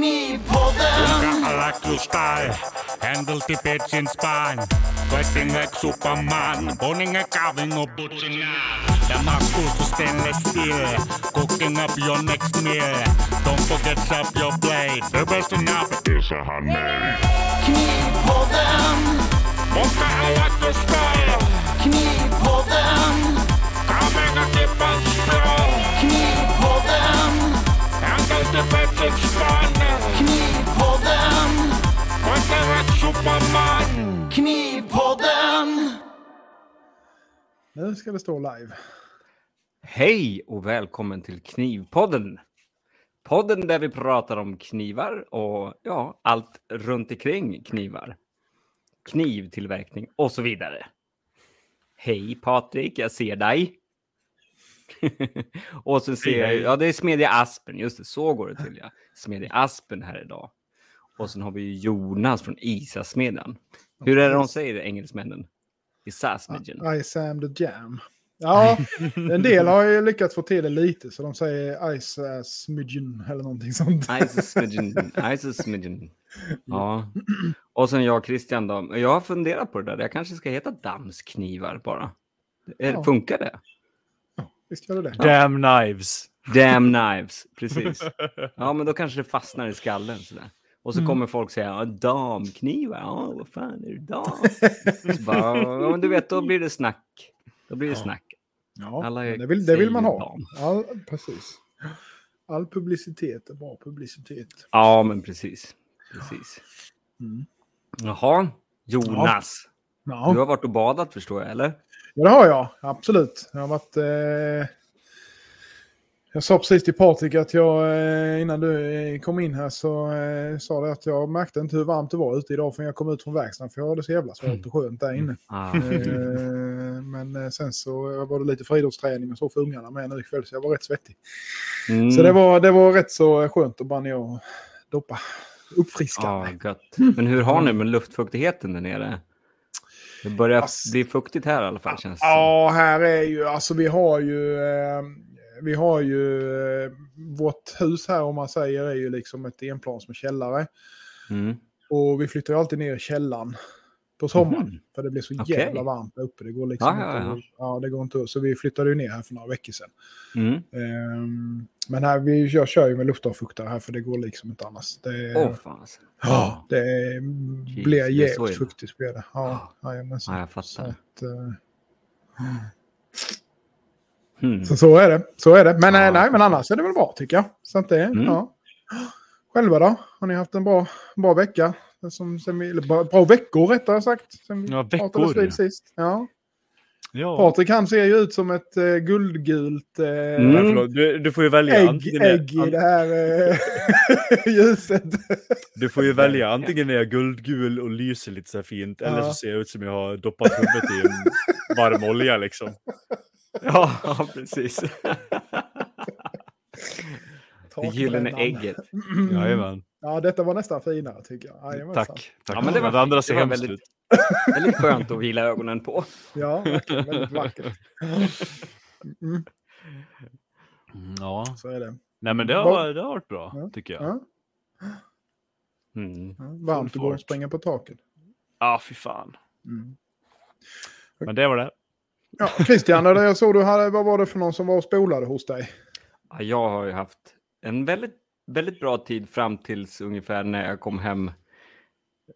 Kuinka alakustai, händelti petsin spain. carving of poninge kavingo butsinaan. Tämä to stainless steel. cooking up your next meal. Don't forget up your plate, the best enough is a honey. Knee pull them. Kuinka alakustai, knee pull Knivpodden! Nu ska det stå live. Hej och välkommen till Knivpodden. Podden där vi pratar om knivar och ja, allt runt omkring knivar. Knivtillverkning och så vidare. Hej Patrik, jag ser dig. och så ser jag, ja det är Smedja Aspen, just det, så går det till ja. Smedja Aspen här idag. Och sen har vi Jonas från Isasmedjan. Hur är det de säger, engelsmännen? Isasmedjan. Ice Sam the Jam. Ja, en del har ju lyckats få till det lite så de säger Smidgen eller någonting sånt. Isasmidgen. Isasmidgen. Ja. Och sen jag och Christian då. Jag har funderat på det där. Jag kanske ska heta dammsknivar bara. Ja. Funkar det? Visst gör det det? Damn knives. Damn knives. Precis. Ja, men då kanske det fastnar i skallen sådär. Och så kommer folk säga ja, damknivar. Ja, vad fan är det dam? Så bara, ja, men du vet, då blir det snack. Då blir det snack. Ja, Alla det vill, det vill man ha. Ja, precis. All publicitet är bra publicitet. Ja, men precis. Precis. Mm. Jaha, Jonas. Du Ja, har varit och badat förstår jag, eller? ja det har jag. Absolut. Jag har varit... Eh... Jag sa precis till Patrik att jag eh, innan du eh, kom in här så eh, sa det att jag märkte inte hur varmt det var ute idag förrän jag kom ut från verkstaden för jag hade så jävla svårt och skönt där inne. Ah. Eh, Men sen så var det lite friidrottsträning och så för ungarna med nu ikväll så jag var rätt svettig. Mm. Så det var, det var rätt så skönt att bara ner och doppa. Uppfriska Ja, gött. Men hur har ni med luftfuktigheten där nere? Det börjar bli fuktigt här i alla fall känns det. Ja, här är ju, alltså vi har ju, eh, vi har ju, eh, vårt hus här om man säger är ju liksom ett enplans med källare. Mm. Och vi flyttar ju alltid ner i källaren på sommaren. Mhm. För det blir så Okej. jävla varmt där uppe. Det går liksom Ja, ja, inte ja. att- ja, det går inte Så vi flyttade ju ner här för några veckor sedan. Mm. Ehm, men här, vi, jag kör ju med luftavfuktare här för det går liksom inte annars. Det, Åh, fan alltså. ja, det Jeez, blir så jävligt fuktigt. Blir det. Ja, jajamensan. Ja, jag Så, fattar. att, eh, Mm. så, så är det. Så är det. Men, Ja. eh, nej, men annars är det väl bra tycker jag. Så att det, Mm. ja. Själva då? Har ni haft en bra, bra vecka? Som, sen eller bra, bra veckor rättare sagt. Sen Ja, veckor. vid sist. Ja. Ja. Patrik han ser ju ut som ett uh, guldgult eh, Mm. Nej. Du, du får ju välja ägg, antingen, ägg i det här eh, ljuset. Du får ju välja antingen är jag guldgul och lyser lite så här fint eller Ja. så ser jag ut som jag har doppat huvudet i en varm olja liksom. Ja, ja, precis. Det gyllene ägget. Jajamän. Ja, detta var nästan finare tycker jag. Jajamensan. Tack. tack. Ja, men det var det andra ser Det hemskt väldigt- ut. Väldigt skönt att vila ögonen på. Ja, verkligen. Väldigt vackert. Mm, Ja. så är det. Nej men det har, det har varit bra Ja. tycker jag. Ja, Mm. varmt att gå och fart. springa på taket. Ja, fy fan. Mm. Men det var det. Ja, Christian, jag såg du hade, vad var det för någon som var och spolade hos dig? Ja, jag har ju haft en väldigt, väldigt bra tid fram tills ungefär när jag kom hem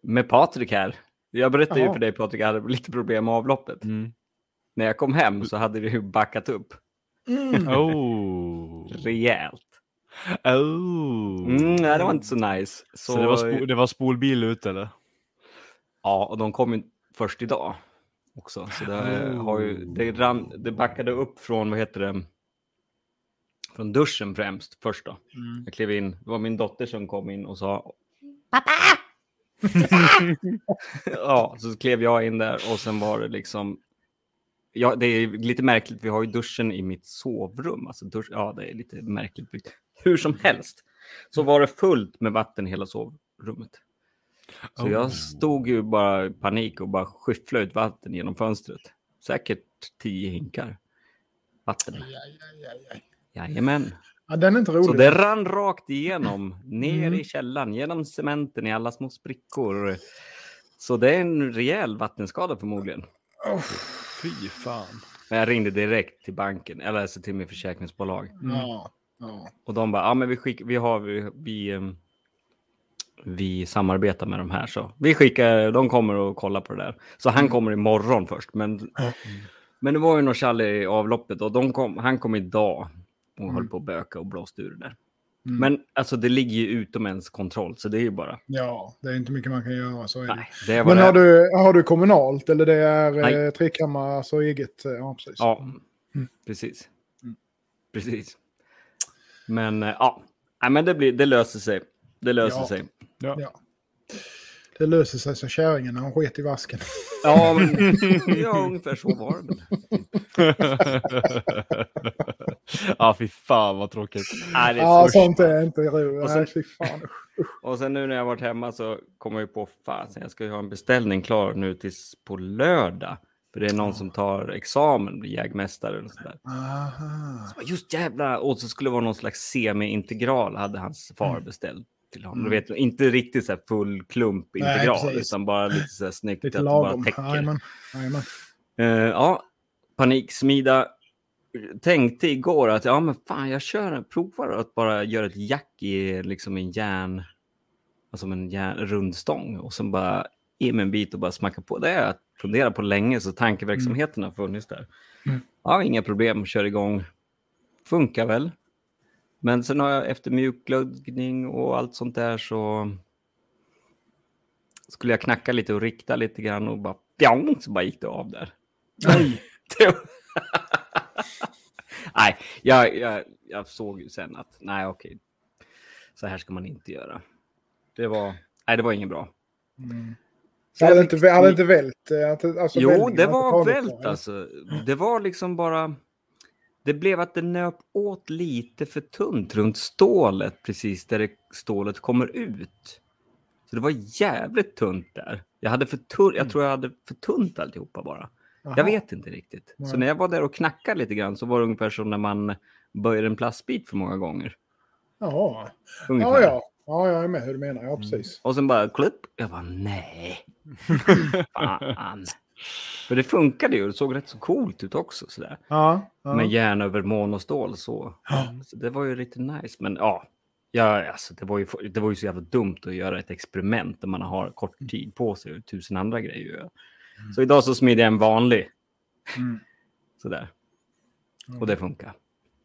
med Patrik här. Jag berättade ju Jaha. för dig Patrik, jag hade lite problem med avloppet. Mm. När jag kom hem så hade det ju backat upp Mm. Oh. rejält. Oh. Mm, nej, det var inte så nice. Så, Så, det, var det var spolbil ute eller? Ja, och de kom ju först idag också. Så det, Oh. har ju, det, ran, det backade upp från, vad heter det, från duschen främst först då. Mm. Jag klev in, det var min dotter som kom in och sa ja, så klev jag in där och sen var det liksom... Ja, det är lite märkligt. Vi har ju duschen i mitt sovrum. Alltså dusch, ja, det är lite märkligt byggt. Hur som helst så var det fullt med vatten i hela sovrummet. Så Oh. jag stod ju bara i panik och bara skyfflade ut vatten genom fönstret. Säkert tio hinkar vatten. Jajamän. Ja, den är inte rolig. Så det rann rakt igenom, ner Mm. i källaren, genom cementen i alla små sprickor. Så det är en rejäl vattenskada förmodligen. Fy fan. Men jag ringde direkt till banken, eller alltså till min försäkringsbolag. Ja, ja. Och de bara, ja men vi skickar, vi har, vi, vi, ehm, vi samarbetar med de här så vi skickar, de kommer och kollar på det där. Så han kommer imorgon först, men, men det var ju något tjall i avloppet och de kom, han kom idag och höll på att böka och blåste ur det där. Mm. Men alltså det ligger ju utom ens kontroll, så det är ju bara, ja, det är inte mycket man kan göra. Så nej, det Men det. har du, har du kommunalt eller det är Nej. eh, trekammare, alltså eget? eh, Ja, precis. Ja, Mm. precis. Mm. Precis. Men eh, ja, nej, men det, blir, det löser sig. Det löser Ja. sig. Ja. Det löser sig som kärringen när hon sket i vasken. Ja, men, ja, ungefär så var det. ja, fy fan vad tråkigt. Nej, det är Ja, usch. sånt är inte roligt. Och sen- Nej, fan. Och sen nu när jag varit hemma så kommer jag på fasen, jag ska ju ha en beställning klar nu tills på lördag. För det är någon som tar examen, blir jägmästare och sådär. Aha. Så Just jävla, och så skulle det vara någon slags semi-integral hade hans far beställt till honom. Mm. Du vet, inte riktigt så här full klump Nej, integral, precis. utan bara lite så här snyggt Lite att det bara lagom. täcker. Jajamän. Jajamän. Eh, ja, paniksmida. Tänkte igår att ja, men fan, jag kör, provar att bara göra ett jack i liksom en järn, alltså en järn, rundstång och sen bara ge mig en bit och bara smacka på. Det har jag funderat på länge, så tankeverksamheten har funnits där. Mm. Ja, inga problem, kör igång. Funkar väl. Men sen har jag efter mjukglödgning och allt sånt där så skulle jag knacka lite och rikta lite grann och bara pjong, så bara gick det av där. Var- nej, jag, jag, jag såg ju sen att nej, okej. Så här ska man inte göra. Det var, nej, det var inget bra. Mm. Så jag Hade fick- inte, hade inte vält? eh, Alltså, Jo, det var vält alltså. Det var liksom bara... Det blev att det nöp åt lite för tunt runt stålet precis där det, stålet kommer ut. Så det var jävligt tunt där. Jag, hade för tunt, jag tror jag hade för tunt alltihopa bara. Jaha. Jag vet inte riktigt. Så Nej. när jag var där och knackade lite grann så var det ungefär som när man böjer en plastbit för många gånger. Ungefär. Ja, ja. Ja, jag är med hur du menar. Ja, precis. Och sen bara klipp. Jag bara nej. Fan. För det funkade ju. Det såg rätt så coolt ut också. Sådär. Ja. ja. Med järn över monostål så. Ja. så. Det var ju lite nice. Men ja, ja alltså, det, var ju, det var ju så jävla dumt att göra ett experiment där man har kort tid på sig och tusen andra grejer. göra. Så idag så smider jag en vanlig. Mm. Sådär. Och det funkar.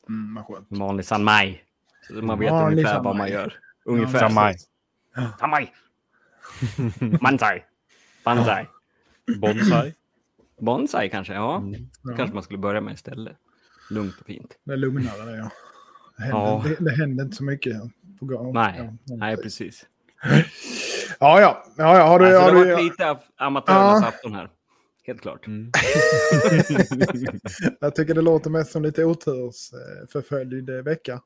Mm, vad skönt. En vanlig San Mai. Så man vet Vanlig ungefär vad man gör. Ungefär. San Mai. San Mai. Mansai. Banzai. Bonsai. Bonsai kanske, ja. Ja. kanske man skulle börja med istället. Lugnt och fint. Det är lugnare det, ja. Det händer, Ja. det, det händer inte så mycket på gång. Nej, Ja, nej precis. Ja, ja. ja, ja. Har du, Alltså, har det du, var lite av amatörernas Ja. afton här. Helt klart. Mm. jag tycker det låter mest som lite otursförföljd vecka. Eh,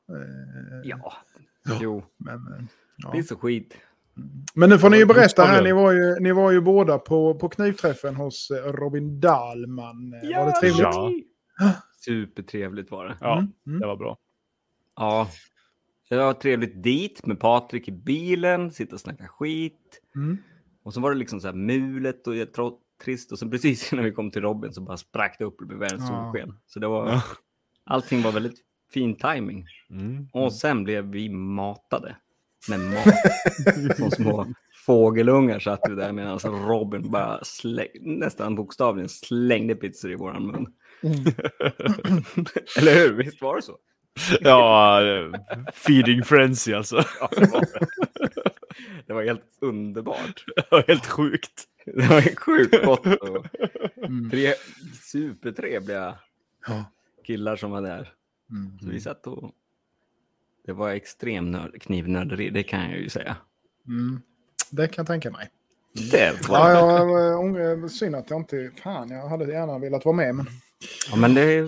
Ja, jo, Men, eh, ja. piss och skit. Men nu får ni ju Ja, berätta här, ni var ju, ni var ju båda på, på knivträffen hos eh, Robin Dahlman. Eh, var det trevligt? Ja. Supertrevligt var det. Ja, Mm, mm. det var bra. Ja, det var trevligt dit med Patrik i bilen, sitta och snacka skit. Mm. Och så var det liksom så här mulet och trist och så precis innan vi kom till Robin så bara sprack det upp och blev världens Ja. solsken. Så det var, Ja. allting var väldigt fin timing. Mm. Och sen blev vi matade med mat. Som små fågelungar satt vi där medan Robin bara släng, nästan bokstavligen slängde pizzor i våran mun. Mm. Eller hur? Visst var det så? Ja, feeding frenzy alltså. Ja, det, var det. det var helt underbart. Det var helt sjukt. Det var sjukt gott. Och Mm. tre supertrevliga killar som var där. Mm. Så vi satt och... Det var extrem nörd, knivnörderi, det kan jag ju säga. Mm. Det kan jag tänka mig. Det var Ja, jag ång- synd att jag inte... Fan, jag hade gärna velat vara med. Men... Ja, men det,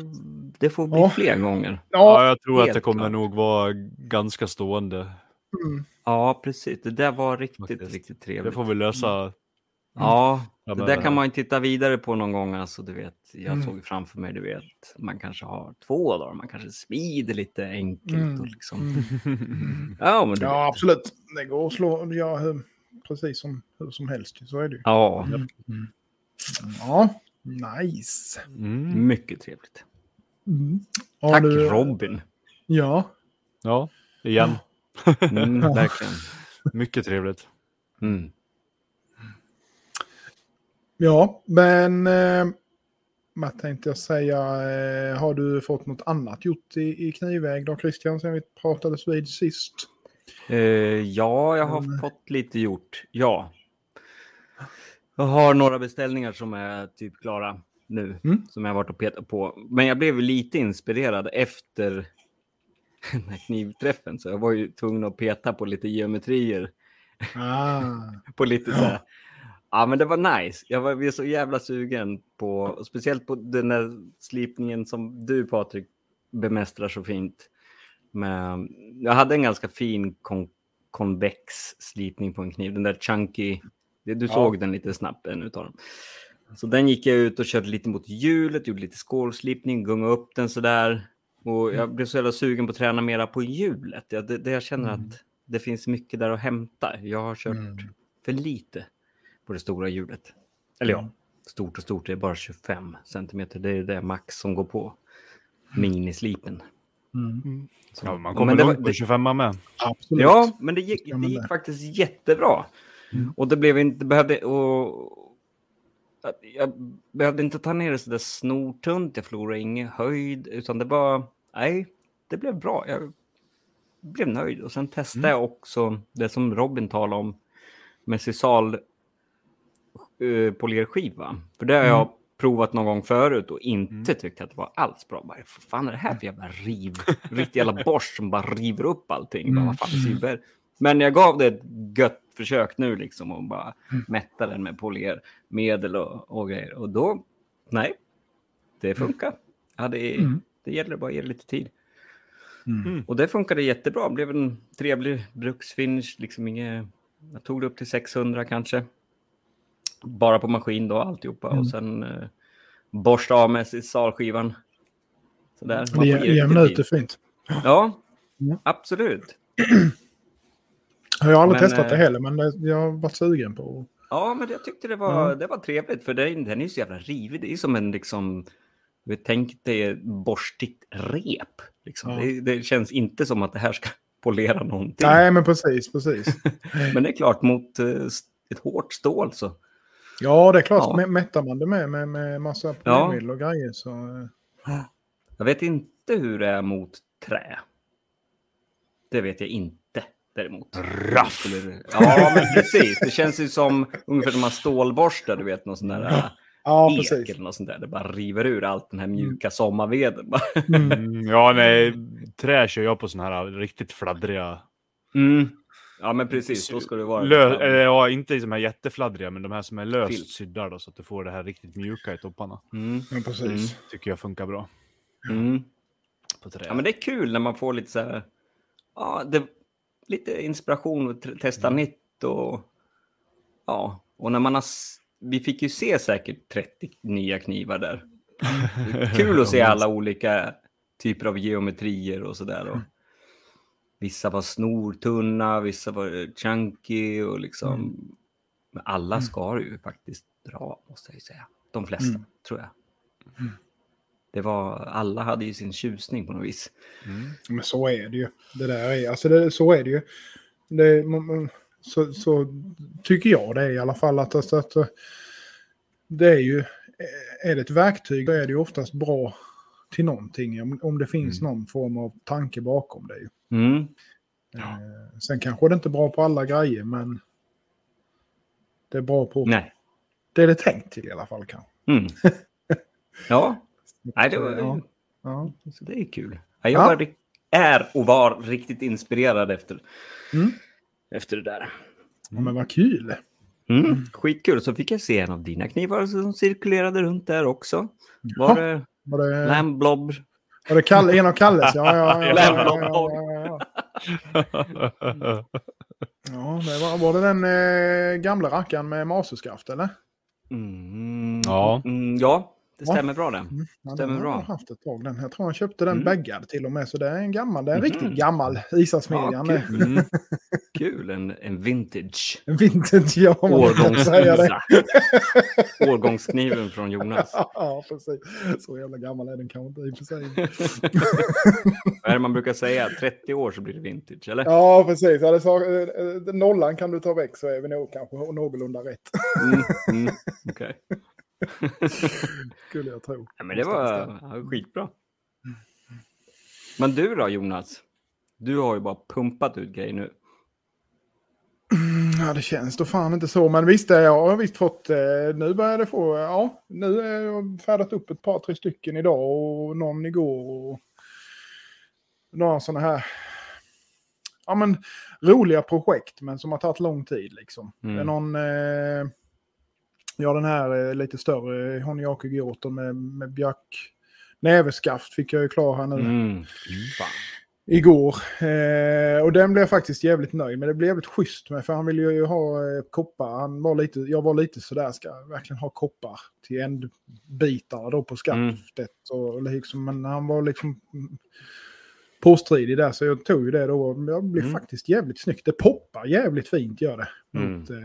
det får bli Ja. fler gånger. Ja, Ja, jag tror att det kommer klart. nog vara ganska stående. mm. Ja, precis. Det där var riktigt, Faktiskt. riktigt Det trevligt. får vi lösa Ja, Ja, det där kan man ju titta vidare på någon gång. Alltså, du vet, jag Mm. såg framför mig, du vet, man kanske har två dagar, man kanske smider lite enkelt. Mm. Och liksom. Mm. Ja, men Ja, absolut. Det går att slå ja, precis som hur som helst. Så är det ju. Ja, Ja, nice. Mm. mycket trevligt. Mm. Tack du- Robin. Ja. Ja, igen. Mm, verkligen. Mycket trevligt. Mm. Ja, men eh, vad tänkte jag säga? Eh, har du fått något annat gjort i, i knivväg då Christian sen vi pratades vid sist? Eh, ja, jag har Mm. fått lite gjort. Ja. Jag har några beställningar som är typ klara nu. Mm. Som jag har varit och petat på. Men jag blev lite inspirerad efter den här knivträffen. Så jag var ju tvungen att peta på lite geometrier. Ah. På lite så här. Ja, men det var nice. Jag var jag blev så jävla sugen på, speciellt på den där slipningen som du Patrik bemästrar så fint. Men jag hade en ganska fin kon konvex slipning på en kniv. Den där chunky. Du Ja. såg den lite snabbt, en utav dem. Så den gick jag ut och körde lite mot hjulet, gjorde lite skålslipning, gungade upp den sådär. Och jag blev så jävla sugen på att träna mera på hjulet. Jag, det, det jag känner Mm. att det finns mycket där att hämta. Jag har kört Mm. för lite på det stora hjulet. Eller ja, Mm. stort och stort, det är bara 25 centimeter. Det är det max som går på minislipen. Mm. Så- Ja, man men kommer långt på det- 25 med. Absolut. Ja, men det gick, det gick faktiskt jättebra. Och det blev inte, behövde, och, att jag behövde inte ta ner det så där snortunt, jag förlorade ingen höjd, utan det var, nej, det blev bra. Jag blev nöjd. Och sen testade jag också det som Robin talade om med Sisal uh, polerskiva. För det har jag provat någon gång förut och inte tyckt att det var alls bra. Bara, vad fan är det här för jävla riv? Riktig jävla borst som bara river upp allting. Bara, vad fan. Men jag gav det ett gött försök nu liksom och bara mätta den med polermedel och, och grejer. Och då, nej, det funkar. Ja, det, Mm. det gäller bara att ge det lite tid. Mm. Och det funkade jättebra. Det blev en trevlig bruksfinish. Liksom inget, jag tog det upp till 600 kanske. Bara på maskin då alltihopa. Mm. Och sen eh, borsta av med salskivan. Sådär. Man får lite ut det fint. Ja, Mm. absolut. Jag har aldrig Men, testat det eh, heller, men det, jag har varit sugen på. Ja, men jag tyckte det var, Ja. det var trevligt. För den, den är ju så jävla rivig. Det är som en liksom... Tänk dig borstigt rep. Liksom. Ja. Det, det känns inte som att det här ska polera någonting. Nej, men precis, precis. Men det är klart, mot eh, ett hårt stål så... Ja, det är klart. Ja. Ja. Mättar man det med, med, med massa Ja. polermedel och grejer så... eh, Jag vet inte hur det är mot trä. Det vet jag inte däremot. Raff! Ja, men precis. Det känns ju som ungefär som man stålborstar, du vet, någon sån där äh, Ja, ek precis. eller något sånt där. Det bara river ur allt den här mjuka sommarveden. Mm. Mm, ja, nej. Trä kör jag på såna här riktigt fladdriga. Mm. Ja, men precis. Då ska det vara... Lö, eller, ja, inte de här jättefladdriga, men de här som är löst Filt. sydda då, så att du får det här riktigt mjuka i topparna. Mm. Ja, precis. Tycker jag funkar bra. Mm. På trä. Ja, men det är kul när man får lite så här... Ja, det, lite inspiration att t- testa nytt och... Ja, och när man har... Vi fick ju se säkert 30 nya knivar där. Kul att se alla olika typer av geometrier och sådär. Vissa var snortunna, vissa var chunky och liksom... Men alla skar ju faktiskt bra, måste jag ju säga. De flesta, Mm. tror jag. Det var, alla hade ju sin tjusning på något vis. Men så är det ju. Det där är, alltså det, så är det ju. Det, man- man- så, så tycker jag det är i alla fall. Att, att, att det är ju, är det ett verktyg då är det ju oftast bra till någonting. Om, om det finns någon form av tanke bakom det. Mm. Eh, sen kanske det inte är bra på alla grejer, men det är bra på Nej. det är det tänkt till i alla fall. Kanske. Mm. Ja, Nej, det, var, Ja, ja. så det är kul. Ja, jag Ja. är och var riktigt inspirerad efter, Mm. efter det där. Ja, men vad kul. Mm. Skitkul. Så fick jag se en av dina knivar som cirkulerade runt där också. Var det Var det, Lamb Blob? var det Kalle, en av Kalles? Ja, ja, ja. ja, ja, ja, ja, ja, ja. Ja, det var, var det den eh, gamla rackaren med maserskaft eller? Mm. Ja. Mm, ja, det Ja. stämmer bra det. Ja, Stämmer den har bra. jag haft ett tag. Den. Jag tror han köpte den Mm. baggad till och med. Så det är en gammal, det är en Mhm. riktigt gammal Isasmedjan. Ja, kul. Mm. kul, en, en vintage. En vintage, ja. Årgångsisa. Årgångskniven från Jonas. Ja, precis. Så jävla gammal är den kanske inte i och för sig. Vad är det man brukar säga? 30 år så blir det vintage, eller? Ja, precis. Ja, sa, eh, eh, nollan kan du ta väck så är vi nog kanske någorlunda rätt. Mm, mm, okej. Skulle jag tro. ja, men det var ja, skitbra. Men du då, Jonas? Du har ju bara pumpat ut grejer nu. Ja, det känns då fan inte så. Men visst, eh, jag har visst fått... Eh, nu börjar det få... Ja, nu är jag färdat upp ett par, tre stycken idag och någon igår. Och några sådana här... Ja, men roliga projekt, men som har tagit lång tid liksom. Mm. Det är någon... Eh, ja, den här eh, lite större Honjake Gyoto med, med björk... Näveskaft fick jag ju klar här nu Mm. Fan. igår. Eh, och den blev jag faktiskt jävligt nöjd med. Det blev jävligt schysst med, för han ville ju ha eh, koppar. Han var lite, jag var lite sådär, ska jag verkligen ha koppar till ändbitarna då på skaftet. Och liksom, men han var liksom mm, påstridig där, så jag tog ju det då. Det blev Mm. faktiskt jävligt snyggt. Det poppar jävligt fint, gör det. Mm. Mot, eh,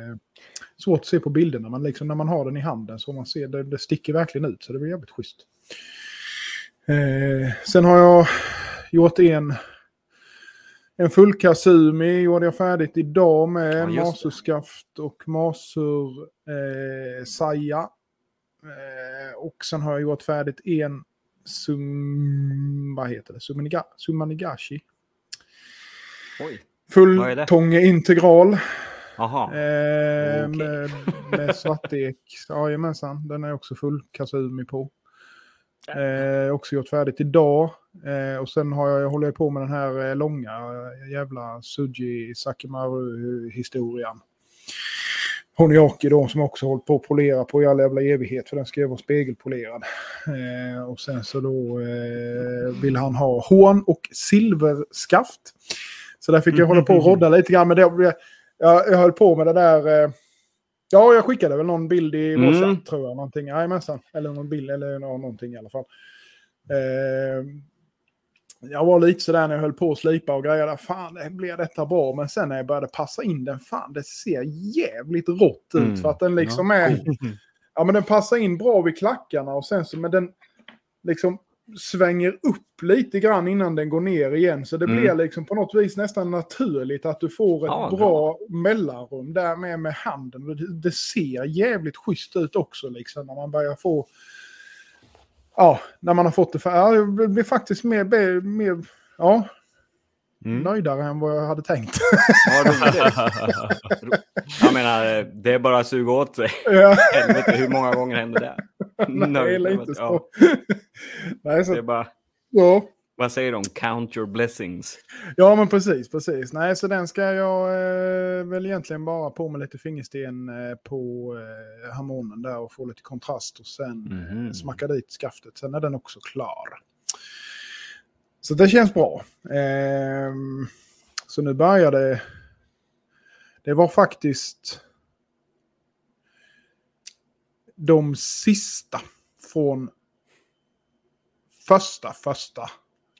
svårt att se på bilderna, men liksom när man har den i handen så man ser det, det sticker verkligen ut. Så det blir jävligt schysst. Eh, sen har jag gjort en, en full kasumi. Gjorde jag färdigt idag med Ja, masurskaft och masur eh, saja. Eh, och sen har jag gjort färdigt en sum... Vad heter det? Sumaniga, sumanigashi. Oj. Full Vad är det? tånge integral. Jaha. Eh, Okej. med, med svartek. Jajamensan, den är också full kasumi på. Eh, också gjort färdigt idag. Eh, och sen har jag, jag håller på med den här eh, långa eh, jävla Suji Sakimaru-historien. Honiaki då som också hållit på att polera på i all jävla evighet för den ska ju vara spegelpolerad. Eh, och sen så då eh, vill han ha hån och silverskaft. Så där fick jag hålla på och rodda lite grann. Men det, jag, jag höll på med det där. Eh, ja, jag skickade väl någon bild i Mm. tror jag. Någonting. Jajamensan. Eller någon bild eller någonting i alla fall. Eh, jag var lite sådär när jag höll på att slipa och grejer. där, Fan, det blir detta bra? Men sen när jag började passa in den, fan, det ser jävligt rått ut. Mm. För att den liksom är... Ja, men den passar in bra vid klackarna och sen så, men den liksom svänger upp lite grann innan den går ner igen. Så det Mm. blir liksom på något vis nästan naturligt att du får ett Ja, bra mellanrum där med, med handen. Det ser jävligt schysst ut också liksom när man börjar få... Ja, när man har fått det för... Ja, jag blir faktiskt mer... mer, ja, Mm. nöjdare än vad jag hade tänkt. Ja. Jag menar, det är bara att suga åt sig. ja, Helvete, hur många gånger händer det? nej, Nöjd är inte så. ja, nej, Det är så bara, ja. Vad säger de? Count your blessings. Ja, men precis, precis. Nej, så den ska jag eh, väl egentligen bara på med lite fingersten eh, på eh, harmonen där och få lite kontrast och sen Mhm. eh, smacka dit skaftet. Sen är den också klar. Så det känns bra. Ehm, så nu börjar det. Det var faktiskt de sista från första, första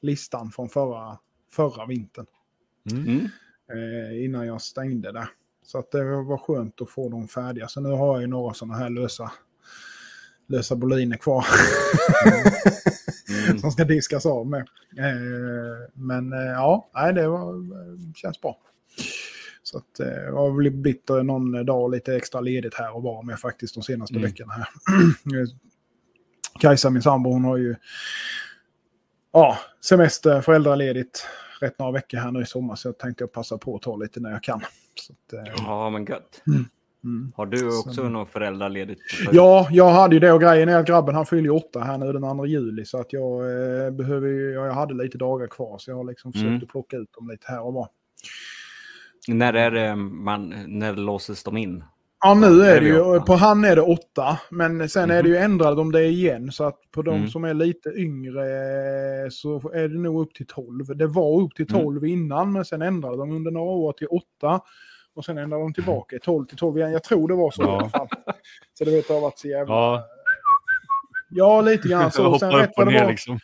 listan från förra, förra vintern. Mm. Eh, innan jag stängde det. Så att det var skönt att få dem färdiga. Så nu har jag ju några sådana här lösa, lösa boliner kvar. Mm. som ska diskas av med. Eh, men eh, ja, nej, det var, eh, känns bra. Så att eh, jag har blivit någon dag lite extra ledigt här och var med faktiskt de senaste Mm. veckorna här. Kajsa, min sambo, hon har ju ja, semester, föräldraledigt rätt några veckor här nu i sommar. Så jag tänkte jag passa på att ta lite när jag kan. Så att, eh, Ja, men gött. mm. Har du också Så- något föräldraledigt? Ja, jag hade ju det och grejen är att grabben han fyller ju åtta här nu den 2 juli. Så att jag eh, behöver ju, ja, jag hade lite dagar kvar så jag har liksom försökt Mm. att plocka ut dem lite här och var. När är det man, när låses de in? Ja, nu är det ju, på han är det åtta, men sen är det ju ändrat om det är igen. Så att på de Mm. som är lite yngre eh, så är det nog upp till 12. Det var upp till Mm. 12 innan, men sen ändrade de under några år till åtta. Och sen ändrade de tillbaka i 12 till 12 igen. Jag tror det var så i Ja. alla fall. Så det vet jag har varit så jävla... Ja, Ja, lite grann så. Sen upp och ner liksom.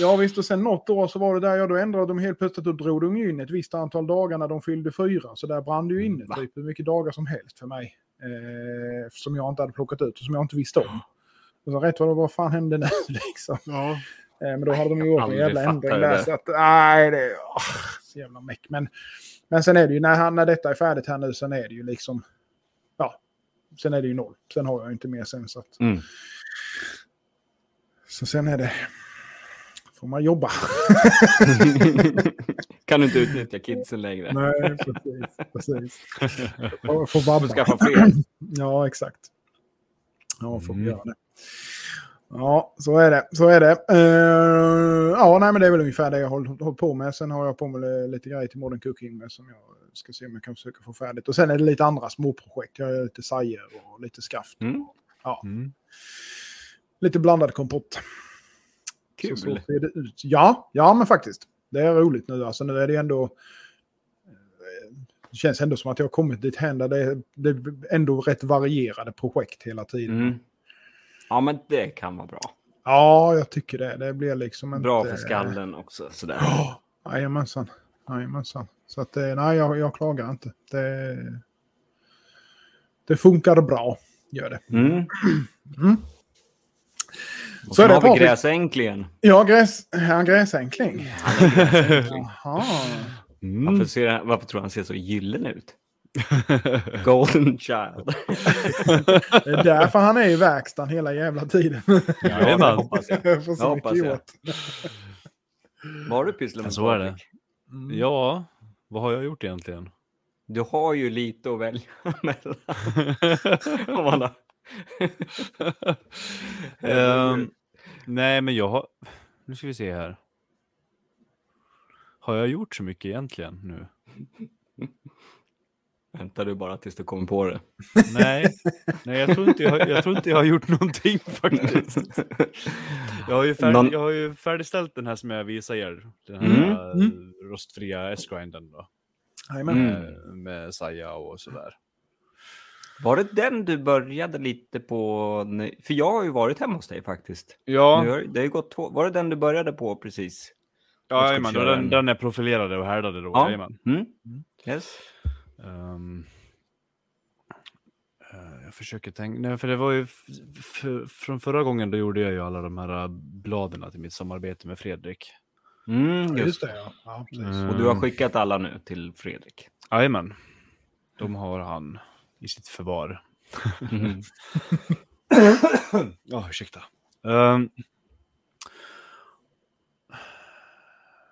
Ja visst, och sen något år så var det där, ja då ändrade de helt plötsligt och drog de in ett visst antal dagar när de fyllde fyra. Så där brann det ju inne typ hur mycket dagar som helst för mig. Eh, som jag inte hade plockat ut och som jag inte visste om. Och så rätt vad det var, vad fan hände nu liksom? Ja. Eh, men då hade de ju gjort en jävla ändring där. Så att, nej, det är åh, så jävla meck. Men, men sen är det ju, när, han, när detta är färdigt här nu, sen är det ju liksom, ja, sen är det ju noll. Sen har jag inte mer sen. Så, att, Mm. så sen är det, får man jobba. kan du inte utnyttja kidsen längre? Nej, precis. precis. Jag får vabba. skaffa fler. Ja, exakt. Ja, får Mm. göra det. Ja, så är det. Så är det. Eh, ja, nej, men det är väl ungefär det jag har hållit, hållit på med. Sen har jag på med lite grejer till Modern Cooking med som jag ska se om jag kan försöka få färdigt. Och sen är det lite andra småprojekt. Jag gör lite sajer och lite skaft. Mm. Mm. Lite blandad kompott. Kul. Så, så ser det ut. Ja, ja, men faktiskt. Det är roligt nu. Alltså, nu är det ändå... eh, Det känns ändå som att jag har kommit dit hän där det är, det är ändå rätt varierade projekt hela tiden. Mm. Ja, men det kan vara bra. Ja, jag tycker det. Det blir liksom inte... Bra för skallen också. Sådär. Ja, Jajamensan. Jajamensan. Så att det, nej, jag, jag klagar inte. Det, det funkar bra, gör det. Mm. Mm. Och Så är det, har vi Patrik. gräsänklingen. Ja, gräs, ja, gräsänkling. Jaha. Mm. Varför, ser han, varför tror han ser så gyllene ut? Golden child. Det är därför han är i verkstaden hela jävla tiden. Jajamän. hoppas jag. Får så Jag hoppas jag. gjort. Vad har du pysslat med? Så är det. Patrik? Mm. Ja, vad har jag gjort egentligen? Du har ju lite att välja mellan. Ehm, nej, men jag har... Nu ska vi se här. Har jag gjort så mycket egentligen nu? Väntar du bara tills du kommer på det? Nej, nej jag, tror inte jag, har- jag tror inte jag har gjort någonting faktiskt. Jag har ju, färdig, Någon- jag har ju färdigställt den här som jag visade er. Den här Mm, eh, rostfria S-grinden då. Mm. Med, med Saja och sådär. Var det den du började lite på? För jag har ju varit hemma hos dig faktiskt. Ja, har- Det har ju gått två... Var det den du började på precis? ja jajamän, den, en- den är profilerade och härdade då. Ja. Mm. Yes. Ehm, eh, jag försöker tänka, nej, för det var ju från förra gången då gjorde jag ju alla de här uh, bladen till mitt samarbete med Fredrik. Mm, Just just. det, ja. ja precis. Mm. Och du har skickat alla nu till Fredrik? Jajamän, de har han i sitt förvar. Mm. Ja, ursäkta. Ehm,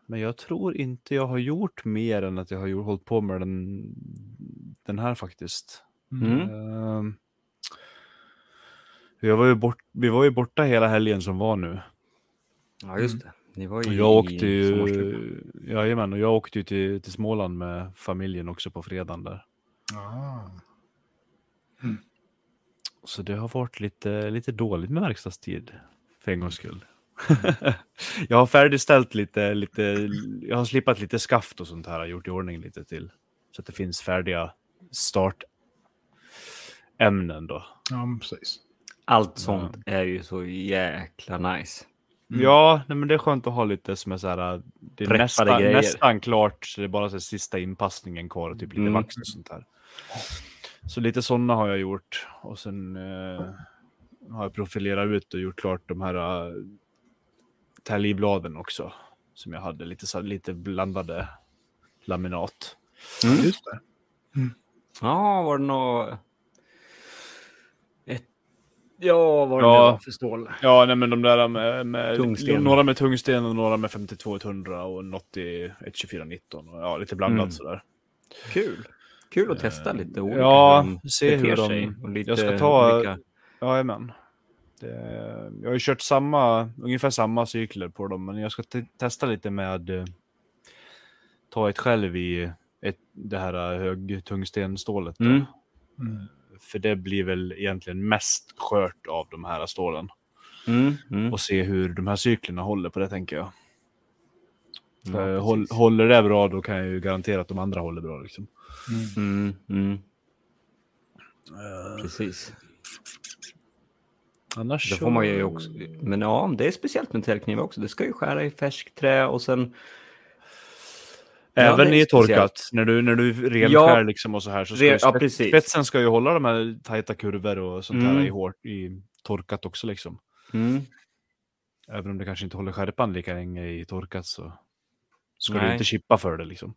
men jag tror inte jag har gjort mer än att jag har gjort, hållit på med den, den här faktiskt. Mm. Ehm, jag var ju bort, vi var ju borta hela helgen som var nu. Ja, just det. Ni var ju Jag åkte ju, jajamän, och jag åkte ju till, till Småland med familjen också på fredagen där. Ah. Så det har varit lite, lite dåligt med verkstadstid för en gångs skull. jag har färdigställt lite, lite, jag har slipat lite skaft och sånt här, gjort i ordning lite till. Så att det finns färdiga startämnen då. Ja, precis. Allt sånt är ju så jäkla nice. Ja, nej, men det är skönt att ha lite som är så här, det är nästan, nästan klart, så det är bara så här, sista inpassningen kvar och typ lite Mm. vax och sånt här. Så lite sådana har jag gjort och sen eh, har jag profilerat ut och gjort klart de här uh, täljbladen också. Som jag hade lite, så lite blandade laminat. Mm. Just det. Ja, var det något... Ett... Ja, vad var det Ja. för stål? Ja, nej, men de där med, med Tungsten. några med tungsten och några med 52-100 och något i 124-19 och ja, lite blandat Mm. sådär. Kul. Kul att testa lite olika. ja, se hur de- sig och lite jag ska ta- olika- Jajamän. Det, jag har ju kört samma, ungefär samma cykler på dem, men jag ska te- testa lite med eh, ta ett själv i ett, det här eh, högtungstenstålet. Mm. Mm. För det blir väl egentligen mest skört av de här stålen. Mm. Mm. Och se hur de här cyklerna håller på det tänker jag. Ja, håll, precis. håller det bra då kan jag ju garantera att de andra håller bra. Liksom. Mm, mm. Precis. Annars Det får man ju också. Men ja, det är speciellt med täljknivar också. Det ska ju skära i färskt trä och sen... Ja, Även är i torkat, speciellt. när du, när du renskär Ja. liksom och så här. Så ska Re- ja, spetsen ska ju hålla de här tajta kurvor och sånt Mm. här i, hårt, i torkat också liksom. Mm. Även om det kanske inte håller skärpan lika länge i torkat så ska du Nej. inte chippa för det liksom.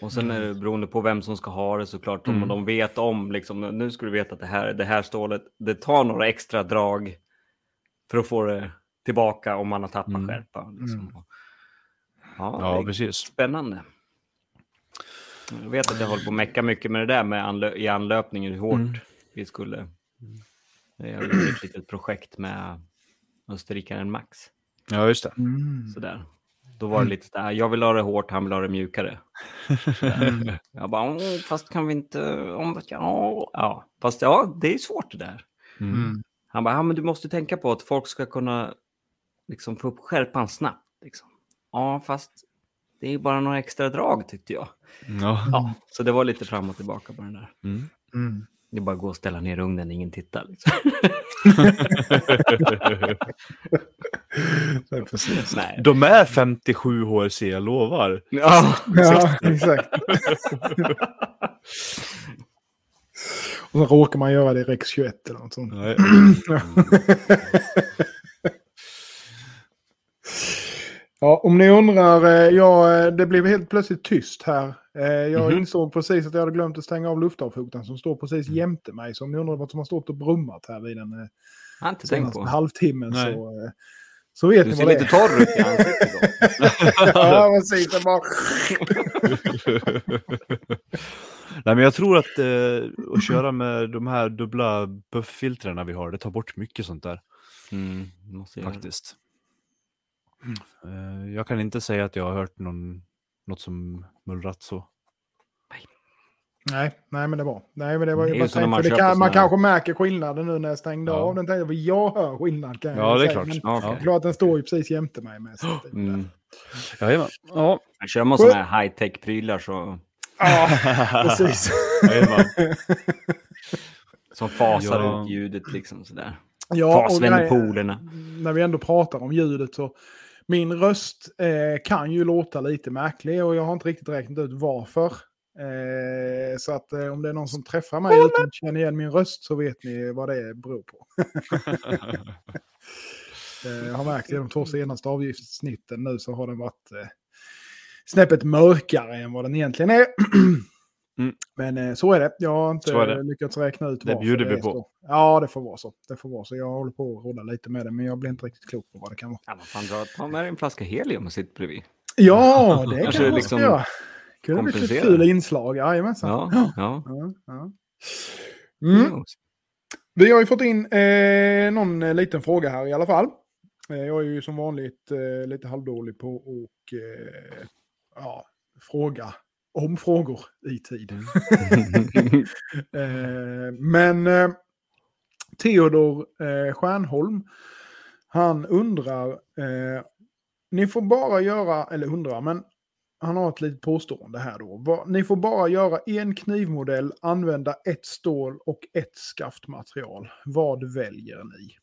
Och sen är det beroende på vem som ska ha det såklart. Om Mm. de vet om, liksom, nu ska du veta att det här, det här stålet, det tar några extra drag för att få det tillbaka om man har tappat Mm. skärpa. Liksom. Mm. Ja, Ja, det är precis. spännande. Jag vet att jag håller på att mecka mycket med det där med anlö- i anlöpningen, hur hårt Mm. vi skulle... Jag har gjort ett litet projekt med österrikaren Max. Ja, just det. Mm. Sådär. Då var det lite sådär, jag vill ha det hårt, han vill ha det mjukare. Jag bara, "Åh, fast kan vi inte... Om, ja, ja, fast ja, det är svårt det där. Mm. Mm. Han bara, ja, men du måste tänka på att folk ska kunna liksom, få upp skärpan snabbt. Liksom. Ja, fast det är bara några extra drag tyckte jag. Ja. Ja, så det var lite fram och tillbaka på den där. Mm. Mm. Det är bara att gå och ställa ner ugnen, ingen tittar. Liksom. Precis. Nej. De är 57 HRC, jag lovar. Ja, Ja, exakt. Och så råkar man göra det i Rex 21 eller något sånt. Nej. Ja, om ni undrar, eh, ja, eh, det blev helt plötsligt tyst här. Eh, Jag Mhm. insåg precis att jag hade glömt att stänga av luftavfotaren som står precis jämte mig. Så om ni undrar vad som har stått och brummat här vid den senaste på. halvtimmen Nej. så, så vet Du ni ser vad det lite är. torr ut i ansiktet då. ja, precis. Jag bara... Nej, men jag tror att eh, att köra med de här dubbla bufffiltrerna vi har, det tar bort mycket sånt där Mm, faktiskt. Eh, jag kan inte säga att jag har hört någon, något som mullrat så. Nej, nej, men det var. Nej, men det var Det tänkt, man det kan, man kanske märker skillnaden nu när jag stängde Ja. av den. Tänkte, jag, jag hör skillnad kan jag Ja, ju det är säga, klart. Men, Ja, Ja. okej. klart den står ju precis jämte mig med. Så det- Mm. Jajamän. Ja. Kör man sådana här high-tech-prylar så, Ja, precis. Som fasar Ja. ut ljudet liksom sådär. Ja, och Fasvännerpolerna. grejen- när vi ändå pratar om ljudet så min röst eh, kan ju låta lite märklig och jag har inte riktigt räknat ut varför. Eh, så att eh, om det är någon som träffar mig utan att känna igen min röst så vet ni vad det beror på. Eh, jag har märkt i de två senaste avgiftssnitten nu så har den varit eh, snäppet mörkare än vad den egentligen är. Mm. Men eh, så är det. Jag har inte det. lyckats räkna ut Det varför bjuder vi är på. Så. Ja, det får vara så. Det får vara så. Jag håller på att rolla lite med det, men jag blir inte riktigt klok på vad det kan vara. Ja, vad fan, dra, ta med en flaska helium och sitt bredvid. Ja, det kan man liksom göra. Kunde bli ett kul inslag. Jajamensan. Ja, ja. Ja, ja. Mm. Vi har ju fått in eh, någon eh, liten fråga här i alla fall. Eh, jag är ju som vanligt eh, lite halvdålig på att eh, ja, fråga om frågor i tid. Eh, men eh, Theodor eh, Stjärnholm, han undrar, eh, ni får bara göra, eller undrar, men han har ett litet påstående här då. Ni får bara göra en knivmodell, använda ett stål och ett skaftmaterial. Vad väljer ni?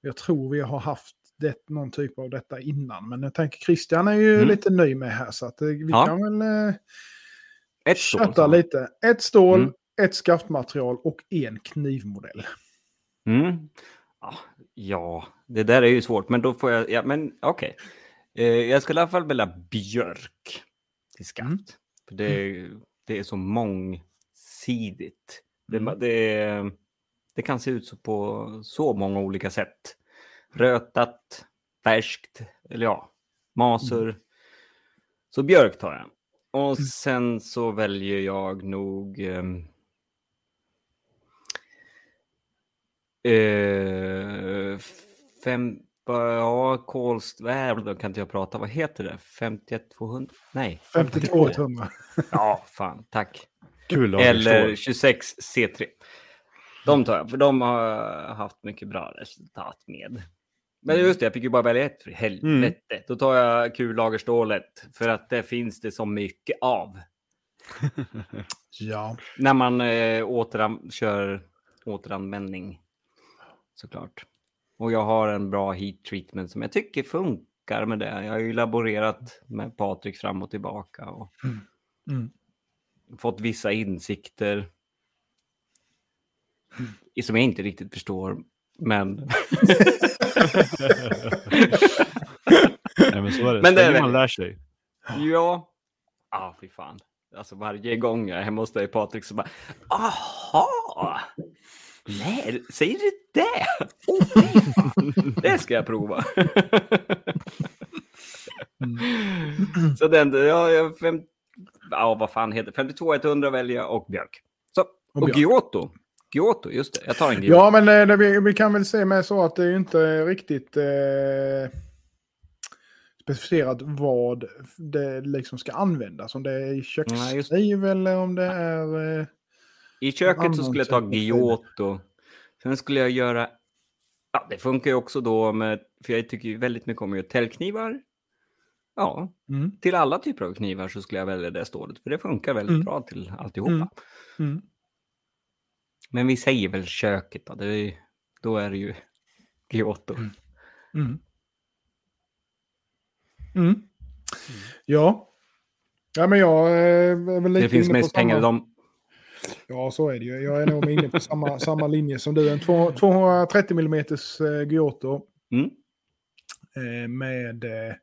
Jag tror vi har haft det, någon typ av detta innan, men jag tänker Christian är ju Mm. lite ny med här så att eh, vi Ja. kan väl eh, Ett stål. lite. Ett stål, Mm. ett skaftmaterial och en knivmodell. Mm. Ja, Ja, det där är ju svårt, men då får jag... Ja, men okej. Eh, jag skulle i alla fall välja björk till skaft. Mm. För det, är- det är så mångsidigt. Det, Mm. det, det kan se ut så på så många olika sätt. Rötat, färskt, eller ja, maser. Så björk tar jag. Och sen så väljer jag nog... ehm, Eh, fem, ja, Kolst, vad kan inte jag prata, vad heter det? 51 200? Nej. 52 100. Ja, fan, tack. Kul Eller förstå. 26 C3. De tar jag, för de har haft mycket bra resultat med. Men just det, jag fick ju bara välja ett för helvete. Då tar jag kullagerstålet för att det finns det så mycket av. Ja. När man eh, återan kör återanvändning. Såklart. Och jag har en bra heat treatment som jag tycker funkar med det. Jag har ju laborerat med Patrik fram och tillbaka och Mm. fått vissa insikter. Som jag inte riktigt förstår. Men Nej, men så är det. Men det är det man lär sig. ja. Ah, fy fan. Alltså varje gång jag är hemma hos dig Patrik så bara. Aha! Nej, säger du det? Fan. Det ska jag prova. Så den, ja, jag fem, ja, vad fan heter det? 52 100 väljer jag och björk. Så, och, björk. Kyoto. Kyoto, just det. Jag tar en Kyoto. Ja, men eh, det, vi, vi kan väl se med så att det är inte riktigt eh, specificerat vad det liksom ska användas. Om det är i kökskniv eller om det är... Eh, I köket så skulle jag ta typ Giotto. Sen skulle jag göra... Ja, det funkar ju också då med... För jag tycker ju väldigt mycket om att göra täljknivar. Ja, mm, till alla typer av knivar så skulle jag välja det stålet. För det funkar väldigt Mm. bra till alltihopa. Mm. mm, Men vi säger väl köket då. Det är, då är det ju Giotto. mm. Mm. Ja. Ja, men jag eh, är väl lite Det finns mest pengar i samma- dem. Ja, så är det ju. Jag är nog inne på samma, samma linje som du. En två- 230 mm eh, Giotto Mm. eh, med... Eh,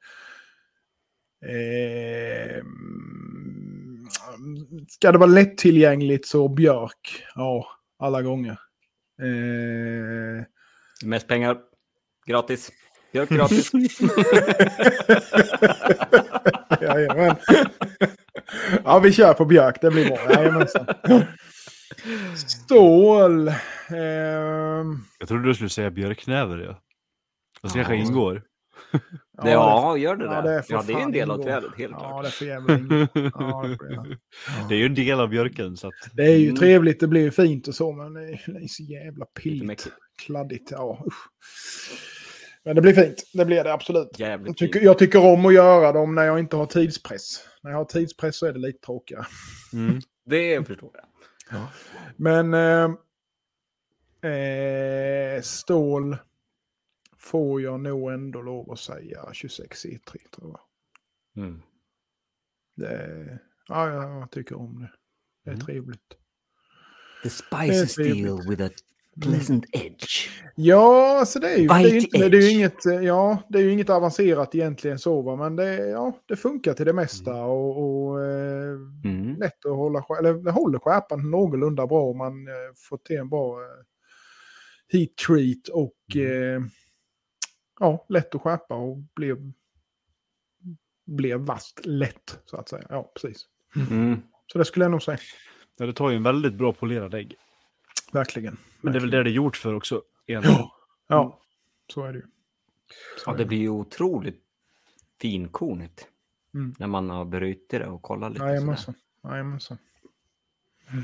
eh, mm, ska det vara lättillgängligt så björk. Ja, alla gånger. Eh, Mest pengar. Gratis. Björk gratis. Jajamän. ja, vi kör på björk. Det blir bra. Jajamensan. Stål. ehm, Jag trodde du skulle säga björknäver. Ja. Fast det kanske ingår. Det, ja, gör det ja, det får Ja, det är en del av trädet, helt Ja, klart. det får jävla ingå. Ja, det. Det är ju en del av björken. Så att... Det är ju Mm. trevligt, det blir ju fint och så, men det är, det är så jävla pilligt. Kladdigt. Ja, usch. Men det blir fint, det blir det absolut. Jag Jävligt tycker, jag tycker om att göra dem när jag inte har tidspress. När jag har tidspress så är det lite tråkigare. Mm. Det förstår jag. Men eh, eh, stål får jag nog ändå lov att säga 26 E3 tror jag. Mm. Det, ja, jag tycker om det. Det är Mm. trevligt. The spicy trevligt. steel with a pleasant edge. Ja, alltså det är ju, det är inte, det är inget, ja, det är ju inget avancerat egentligen så, va? men det, ja, det funkar till det mesta och, och eh, Mm. lätt att hålla, eller det håller skärpan någorlunda bra om man eh, får till en bra eh, heat treat och eh, ja, lätt att skärpa och blir, blir vasst lätt så att säga. Ja, precis. Mm. Så det skulle jag nog säga. Ja, det tar ju en väldigt bra polerad ägg. Verkligen. Men det är väl det det är gjort för också. egentligen. Ja, så är det ju. Så Ja, det blir ju otroligt finkornigt. Mm. När man har brutit det och kollat lite. Jajamensan. Jajamensan. Mm.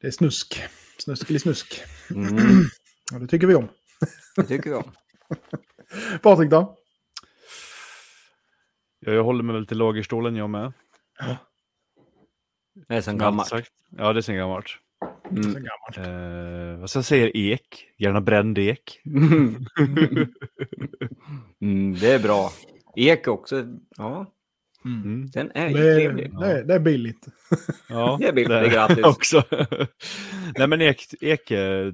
Det är snusk. Snuskelig snusk. Mm, Ja, det tycker vi om. det tycker jag. Patrik då? Ja, jag håller mig väl till lagerstålen jag med. Det är sen gammalt. Ja, det är sen gammalt. Mm. Så gammalt. Eh, vad ska jag säga? Ek. Gärna bränd ek. Mm, det är bra. Ek också. Ja, Mm. den är ju Det, är, trevlig. det, är, det är billigt. Ja, Det är billigt, det är gratis. också. Nej, men ek, ek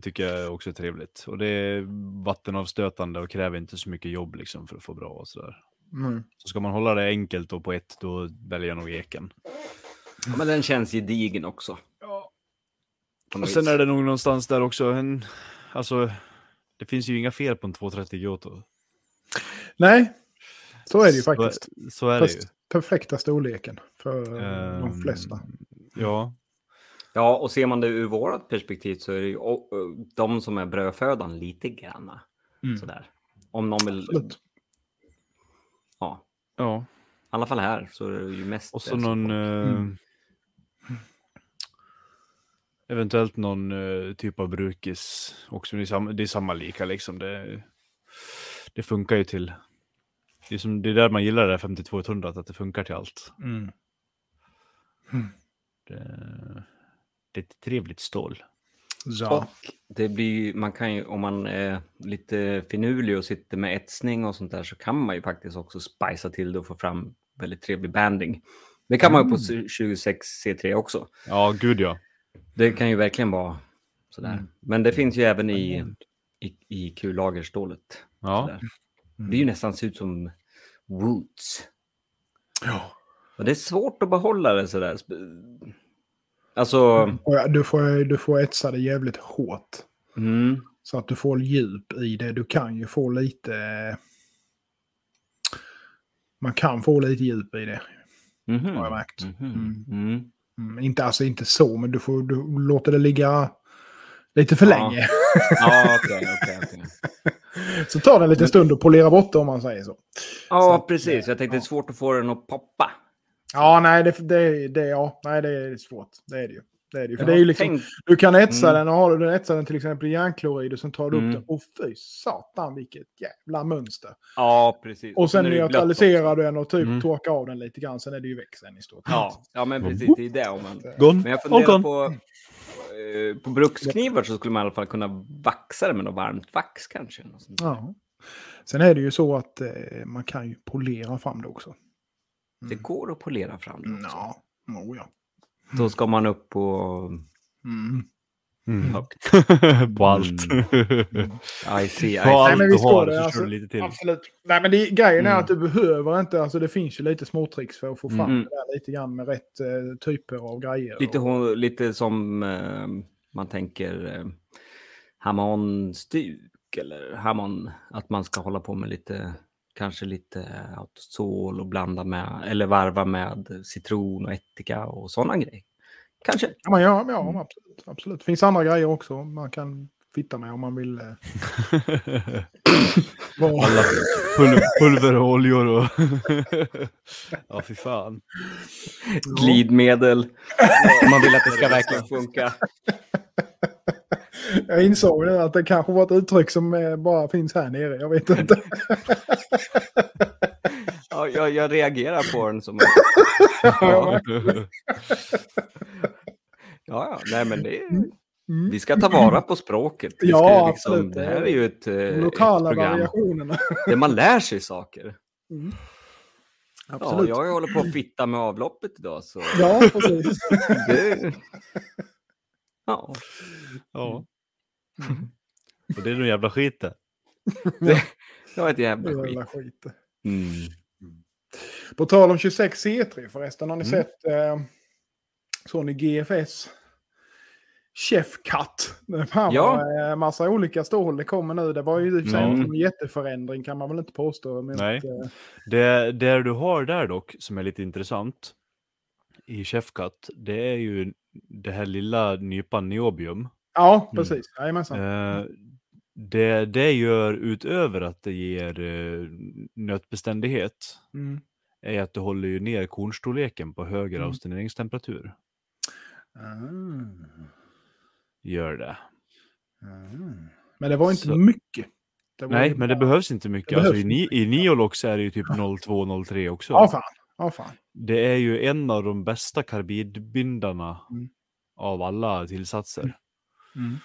tycker jag också är trevligt. Och det är vattenavstötande och kräver inte så mycket jobb liksom för att få bra och sådär. Mm. Så ska man hålla det enkelt och på ett, då väljer jag nog eken. Ja, Men den känns gedigen också. Något Och sen är det nog någonstans där också en, alltså, det finns ju inga fel på en 230 Giotto. Nej, så är det ju Så- faktiskt. Så är det ju. Perfekta storleken för de Ehm, flesta. Ja, Ja, och ser man det ur vårt perspektiv så är det ju de som är brödfödan lite grann. Mm. Sådär. Om någon vill... Absolut. Ja, ja. i alla fall här så är det ju mest... Och så någon... eh, Mm. Eventuellt någon eh, typ av brukis också. Det är samma, det är samma lika liksom. Det, det funkar ju till. Det är, som, det är där man gillar det där 5200 att det funkar till allt. Mm. Det, det är ett trevligt stål. Ja. Och det blir, man kan ju, om man är lite finurlig och sitter med etsning och sånt där så kan man ju faktiskt också spicea till det och få fram väldigt trevlig banding. Det kan man ju på 26 C3 också. Ja, gud ja. Det kan ju verkligen vara sådär. Men det finns ju även i, i, i kullagerstålet. Ja, Sådär. Det är ju nästan ser ut som woods. Ja. Och det är svårt att behålla det sådär. Alltså, Du, får, du får etsa det jävligt hårt. mm, Så att du får djup i det. Du kan ju få lite... Man kan få lite djup i det, mhm, har jag märkt. mhm, mm. Mm, inte, alltså inte så, men du får du låter det ligga lite för Ja. länge. Ja, okej, okej, okej. Så tar det en liten stund att polera bort det om man säger så. Ja, att, precis. Jag tänkte det är svårt att få den att poppa. Ja, nej, det, det, det, ja, nej, det är svårt. Det är det ju. Det är det ju. För Jag det är ju liksom, du kan etsa Mm. den och har du den etsad den till exempel i järnklorid och sen tar du Mm. upp den. Och fy satan vilket jävla mönster. Ja, precis. Och sen neutraliserar du den och typ Mm. torkar av den lite grann. Sen är det ju sen i stort Ja, ja, men precis. Det är det. Om man... gone, Men jag funderar på... eh, På bruksknivar så skulle man i alla fall kunna vaxa det med något varmt vax kanske. Ja. Sen är det ju så att eh, man kan ju polera fram det också. Det går att polera fram det också. Ja, oh, ja. Då ska man upp på Mm. Mm. högt. På allt. I see, I På see. allt men du har det, så alltså. kör du lite till. Absolut. Nej, men det, grejen är Mm. att du behöver inte, alltså det finns ju lite småtricks för att få fram Mm. det där lite grann med rätt eh, typer av grejer. Lite, och, hon- lite som eh, man tänker eh, Hammond-stuk eller Hammond, att man ska hålla på med lite, kanske lite autosol och blanda med, eller varva med citron och ättika och sådana grejer. Kanske. ja, men ja, ja Mm. absolut, absolut. Det finns andra grejer också man kan fitta med om man vill. Eh, Alla pul pulver och oljor och... ja, fy fan. Glidmedel. Om man vill att det ska verkligen funka. Jag insåg nu att det kanske var ett uttryck som eh, bara finns här nere. Jag vet inte. Ja, jag, jag reagerar på den som... Ja. Ja, ja, nej men det är... Mm. Vi ska ta vara på språket. Vi Ja, liksom, absolut. Det här är ju ett, eh, De lokala ett program variationerna. där man lär sig saker. Ja, Absolut. jag håller på att fitta med avloppet idag. Så Ja, precis. det... Ja, ja. Och det är nog jävla skit det. det var ett jävla skit. Jävla skit. Mm. På tal om 26 C3 förresten, har ni Mm. sett eh, sån i GFS? Chef Cut. Det fan Ja. var eh, massa olika stål det kommer nu. Det var ju sig Mm. en jätteförändring kan man väl inte påstå. Nej. att, eh, Det, det du har där dock, som är lite intressant i Chefcat, det är ju det här lilla nypan niobium. Ja, precis. Jajamensan. Eh, det, det gör utöver att det ger eh, nötbeständighet, Mm. är att det håller ju ner kornstorleken på högre Mm. austineringstemperatur. Ah. Gör det. Ah. Men det var inte Så- mycket. Nej, men det behövs inte mycket. Det Alltså, behövs i, I Niolox är det ju typ 02-03 också. Ja, fan. Ja, fan. Det är ju en av de bästa karbidbindarna Mm. av alla tillsatser. Mm.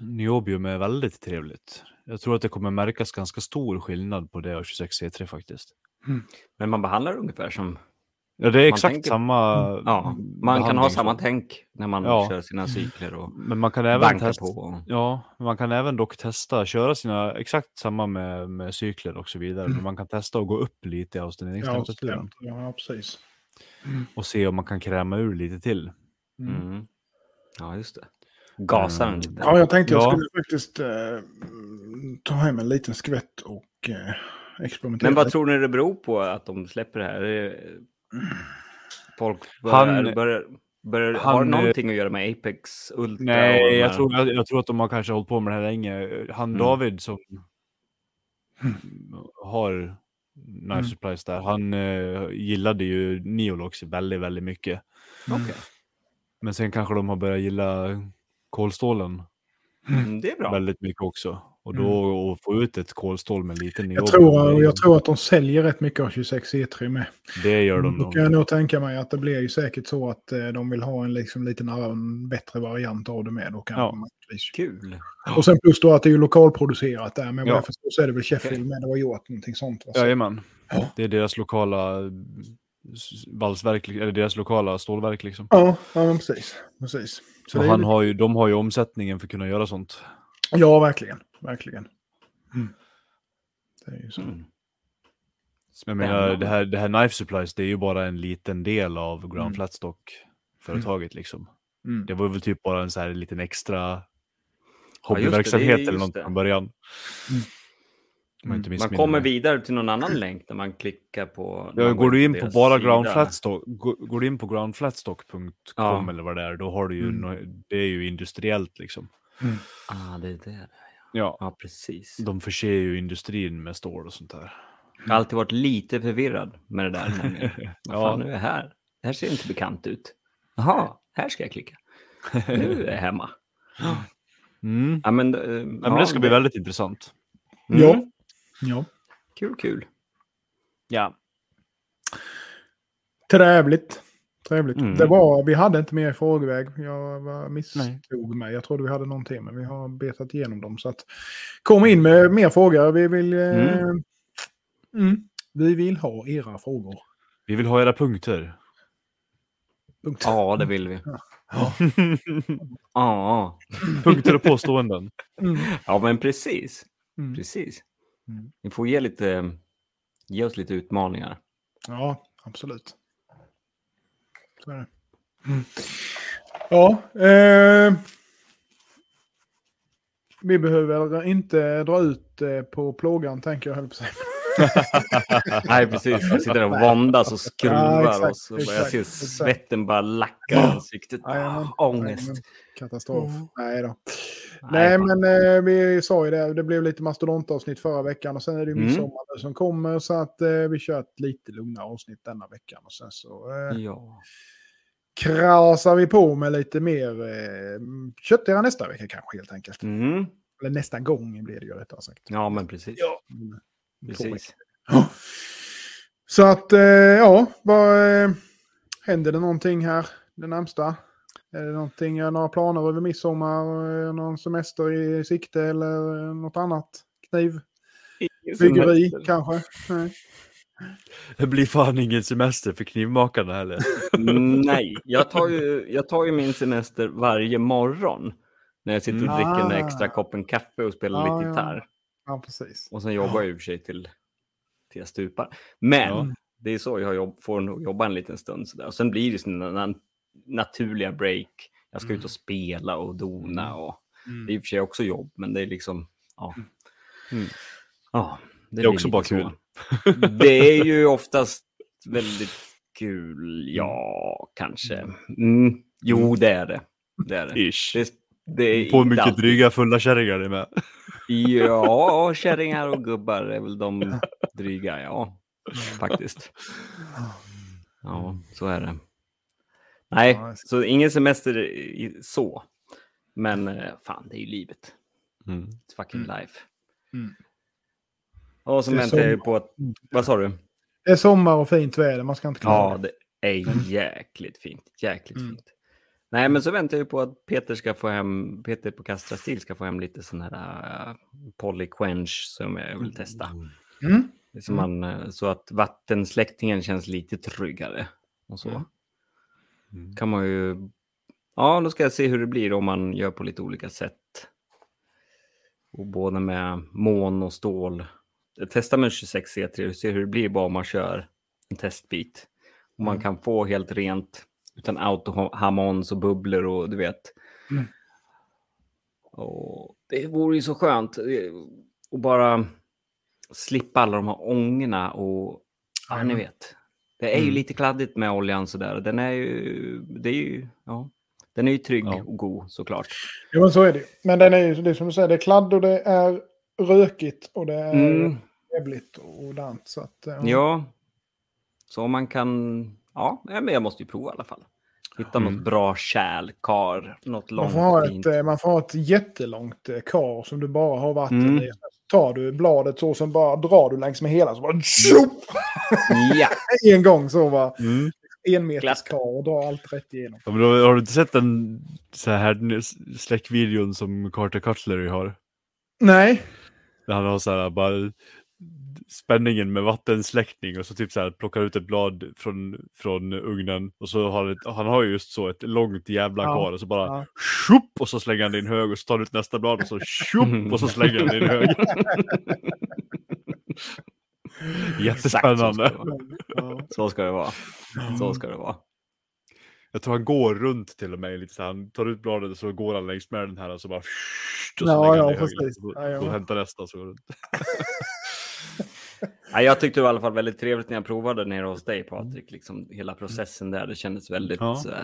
Niobium är väldigt trevligt. Jag tror att det kommer märkas ganska stor skillnad på det och 26C3 faktiskt. Men man behandlar ungefär som... Ja, det är exakt tänker- samma Ja, man kan ha samma tänk när man Ja. kör sina cykler och Men man kan även testa. på. Ja, man kan även dock testa, köra sina, exakt samma med, med cykler och så vidare. Men man kan testa att gå upp lite i Ja, austeneringstemperaturen. stämt. ja, precis. och se om man kan kräma ur lite till. Mm. Ja, just det. Gasa den Mm. lite. Ja, jag tänkte jag Ja. skulle faktiskt eh, ta hem en liten skvätt och eh, experimentera. Men vad tror ni det beror på att de släpper det här? Folk börjar, Han- börjar, börjar han, har någonting att göra med Apex Ultra? Nej, jag tror, jag, jag tror att de har kanske hållit på med det här länge. Han Mm. David som har Knife Mm. Supplies där, han eh, gillade ju Neolox väldigt, väldigt mycket. Okej. Men sen kanske de har börjat gilla kolstålen Mm, det är bra. väldigt mycket också. Och då att få ut ett kolstål med liten Jag niob, tror, jag tror att de säljer rätt mycket av 26 E3 med. Det gör de Då nog. kan jag nog tänka mig att det blir ju säkert så att eh, de vill ha en liksom, liten bättre variant av det med. Då, kanske, Ja. möjligtvis. Kul. Och sen plus då att det är ju lokalproducerat där. Men vad Ja. jag förstår så är det väl Sheffield med. Det var gjort någonting sånt. Va? Så- Jajamän. Ja. Det är deras lokala valsverk, eller deras lokala stålverk liksom. Ja, ja men precis. precis. Så han ju- har ju, de har ju omsättningen för att kunna göra sånt. Ja, verkligen. Verkligen. Det är ju så. Mm. Jag menar, det här, det här Knife Supplies, det är ju bara en liten del av Ground Mm. Flatstock-företaget liksom. Mm. Det var väl typ bara en så här liten extra Ja, just det, hobbyverksamhet det eller något från början. Jag Mm. inte Man kommer mig. vidare till någon annan länk när man klickar på... Ja, man går du in på bara ground sida. flatstock, går, går du in på groundflatstock.com Ja. eller vad det är, då har du ju, Mm. no- det är ju industriellt liksom. Ah, det är det. Ja, Ja, precis. de förser ju industrin med stål och sånt där. Jag har alltid varit lite förvirrad med det där. Vad Ja. fan, nu är jag här. Det här ser inte bekant ut. Jaha, här ska jag klicka. Nu är jag hemma. Mm. Ja, men, eh, Ja, men det ska bli väldigt intressant. Mm. Ja. Ja. Kul, kul. Ja. Trevligt. Trevligt. Mm. Det var, vi hade inte mer frågeväg. Jag var- misstog mig. Jag trodde vi hade någonting, men vi har betat igenom dem. Så att, kom in med mer frågor. Vi vill, eh, Mm. mm, vi vill ha era frågor. Vi vill ha era punkter. Punkt. Ja, det vill vi. Ja, punkter och påståenden. Mm. ja men precis. Mm. Precis. Mm. Vi får ge, lite, ge oss lite utmaningar. Ja, absolut. Så är det. Ja, eh, vi behöver inte dra ut eh, på plågan, tänker jag höll på säga. Nej, precis. Vi sitter och våndas och skruvar Ja, exakt. Och jag exakt, ser exakt. svetten bara lacka i ansiktet. Jajamän. Ah, ångest. Katastrof. Mm. Nej då. Nej, men eh, vi sa ju det. Det blev lite mastodontavsnitt förra veckan och sen är det ju Mm. midsommar nu som kommer. Så att eh, vi kör ett lite lugnare avsnitt denna veckan. Och sen så eh, Ja. krasar vi på med lite mer eh, köttigare nästa vecka kanske helt enkelt. Mm. Eller nästa gång blir det ju rättare sagt. ja, men precis. Ja. precis. Ja. Så att, eh, ja, vad, eh, händer det någonting här det närmsta? Är det någonting, några planer över midsommar, någon semester i sikte eller något annat? Kniv, byggeri kanske? Nej. Det blir fan ingen semester för knivmakarna heller. Nej, jag tar, ju, jag tar ju min semester varje morgon. När jag sitter och Mm. dricker Ah. extra koppen kaffe och spelar Ja, lite ja. gitarr. Ja, precis. Och sen jobbar jag i och för sig till, till jag stupar. Men Ja. det är så jag jobb, får nog jobba en liten stund. Sådär. Och sen blir det sådana na- naturliga break. Jag ska ut och spela och dona. Och, Det är i och för sig också jobb, men det är liksom... Ja, Mm. ja det, är blir också bara så. kul. Det är ju oftast väldigt kul, ja, kanske. Mm. Jo, det är det. Det är det. Ish. det, det är På mycket alltid- dryga fulla kärringar det är med. Ja, kärringar och gubbar är väl de dryga, ja. Faktiskt. Ja, så är det. Nej, Ja, så ingen semester i, så. Men eh, fan, det är ju livet. Mm. It's fucking life. Mm. Och så väntar jag på att... Vad sa du? Det är sommar och fint väder, man ska inte Ja, klaga. det är jäkligt fint. Jäkligt Mm. fint. Nej, men så väntar jag ju på att Peter ska få hem, Peter på Castra Steel ska få hem lite sån här uh, Polyquench som jag vill testa. Mm. Är som man, eh, så att vattensläktingen känns lite tryggare. Och så Mm. Kan man ju... Ja, då ska jag se hur det blir om man gör på lite olika sätt. Och både med mån och stål. Jag testar med 26 C3 och ser hur det blir bara om man kör en testbit. Om man Mm. kan få helt rent utan autohamons och bubblor och du vet. Mm. Och det vore ju så skönt eh, att bara slippa alla de här ångorna och ja, ni vet. Det är ju Mm. lite kladdigt med oljan sådär. Den är ju, det är ju, ja, den är ju trygg Ja. och god såklart. Jo, men så är det. Men den är ju, det är som du säger, det är kladd och det är rökigt och det är Mm, trevligt och dant. Så att, eh, ja, så man kan, ja, ja, men jag måste ju prova i alla fall. Hitta Mm. något bra kärl, kar, något Man långt får, ha fint. ett, eh, man får ha ett jättelångt eh, kar som du bara har vatten Mm. i. Tar du bladet så, sen bara drar du längs med hela. Så bara tjopp! Ja, En gång så var Mm. en meters kar och drar allt rätt igenom. Ja, men då, har du inte sett den så här släckvideon som Carter Cutlery har? Nej. Där han har så här bara spänningen med vattensläckning och så typ så här plockar ut ett blad från, från ugnen och så har ett, han har ju just så ett långt jävla Ja, kar och så bara ja. tjopp och så slänger han det i en hög och så tar du ut nästa blad och så tjopp och så slänger han det i en hög. Jättespännande. Så ska det vara. Så ska det vara. Jag tror han går runt till och med lite så här, han tar ut bladet och så går han längs med den här och så bara och så Ja, han ja, precis. Så, Ja, ja. hämtar nästa så går det. Ja, jag tyckte det var i alla fall väldigt trevligt när jag provade nere hos dig Patrik. Liksom, hela processen där, det kändes väldigt... Ja. eh,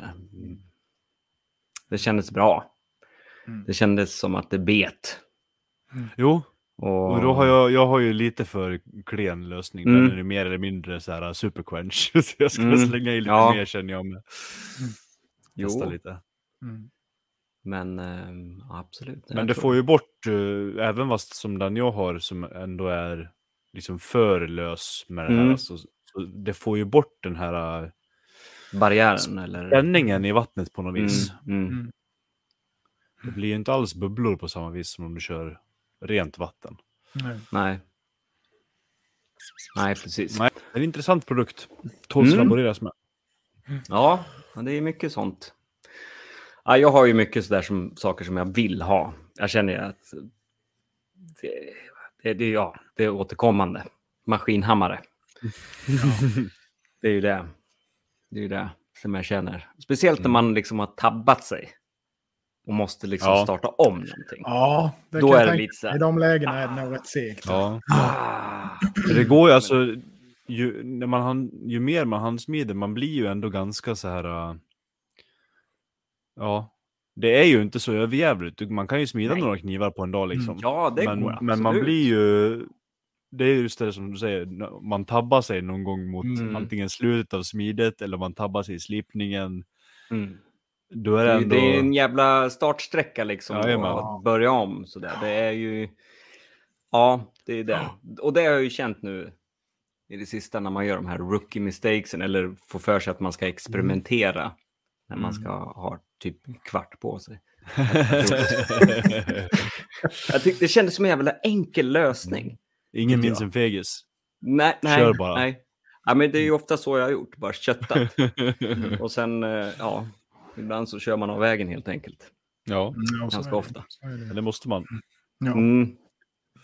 det kändes bra. Mm. Det kändes som att det bet. Jo, Och, Och då har jag, jag har ju lite för klen lösning. Mm. Den är mer eller mindre så här superquench. Så jag ska Mm. slänga i lite Ja. mer känner jag med. Testa Jo, lite. Mm. men ja, absolut. Men det får ju bort, eh, även fast som den jag har som ändå är liksom för lös med det här. Mm. Så, så det får ju bort den här eh, Barriären eller? spänningen i vattnet på något Mm, vis. mm. Mm. Det blir ju inte alls bubblor på samma vis som om du kör rent vatten. Nej. Nej. Nej, precis. Nej, det är en intressant produkt. Tåls Mm. laboreras med. Ja, det är mycket sånt. Ja, jag har ju mycket sådär som saker som jag vill ha. Jag känner ju att det, det, det, ja, det är återkommande. Maskinhammare. Det är ju det. Det är ju det som jag känner. Speciellt när man liksom har tabbat sig och måste liksom Ja. starta om någonting. Ja, det Då kan jag är det tänka lite så här- I de lägena är det nog rätt segt. Ja. Ah. Det går ju alltså, ju, när man, han- ju mer man handsmider, man blir ju ändå ganska så här. äh, ja, det är ju inte så överjävligt. Man kan ju smida Nej. några knivar på en dag liksom. Ja, det men, går men man absolut. blir ju, det är just det som du säger, man tabbar sig någon gång mot Mm. antingen slutet av smidet eller man tabbar sig i slipningen. Mm. Då är Det ändå... det är en jävla startsträcka liksom. Jajamän. att börja om sådär. Det är ju... Ja, det är det. Och det har jag ju känt nu i det sista när man gör de här rookie mistakesen eller får för sig att man ska experimentera när man ska ha typ kvart på sig. Jag tyckte det kändes som en jävla enkel lösning. Ingen Ja. minns en fegis. Nej, nej, Kör bara. nej. Ja, men det är ju ofta så jag har gjort, bara köttat. Och sen, eh, ja, ibland så kör man av vägen helt enkelt. ja, Mm, Ganska ofta. Det. det måste man. Ja. Mm.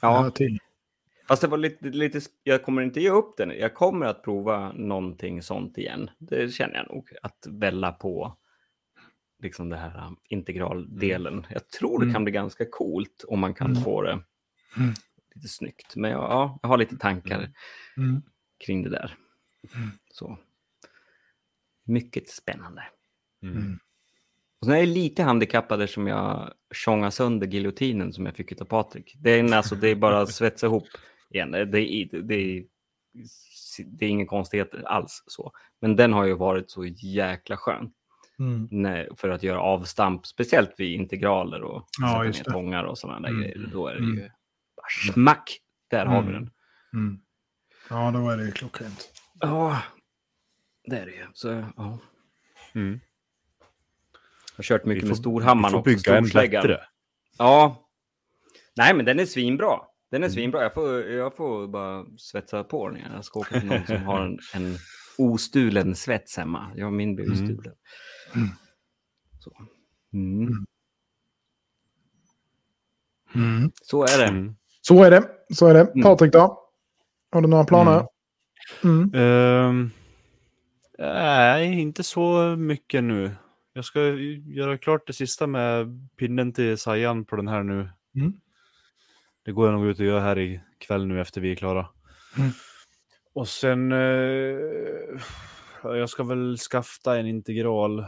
Ja. Ja, fast det var lite, lite, jag kommer inte ge upp den. Jag kommer att prova någonting sånt igen. Det känner jag nog, att välla på liksom det här um, integraldelen. Jag tror det Mm. kan bli ganska coolt om man kan Mm. få det Mm. lite snyggt. Men jag, ja, jag har lite tankar Mm. kring det där. Mm. Så. Mycket spännande. Mm. Och sen är jag lite handikappad som jag tjongar sönder giljotinen som jag fick av Patrik. Det är, alltså, det är bara att svetsa ihop igen. Det är, det är, det är ingen konstigheter alls så. Men den har ju varit så jäkla skön Mm. när, för att göra avstamp, speciellt vid integraler och Ja, sätta ner det. tångar och sådana där Mm. grejer. Då är det Mm. ju smack! Där har vi Mm. den. Mm. Ja, då är det ju klockrent. Ja, det är det ju. Så, ja. Mm. Jag har kört mycket Vi med får- storhammaren och får bygga en storsläggan. Ja. Nej, men den är svinbra. Den är svinbra. Jag får, jag får bara svetsa på den. Jag ska åka till någon som har en, en ostulen svets hemma. Jag min blev ju Mm. stulen. Så. Mm. Mm. Så är det. Mm. Så är det. Så är det. Mm. Patrik då? Har du några planer? Mm. Ehm, nej, inte så mycket nu. Jag ska göra klart det sista med pinnen till Sajan på den här nu. Mm. Det går jag nog ut och göra här ikväll nu efter vi är klara. Mm. Och sen, eh, jag ska väl skafta en integral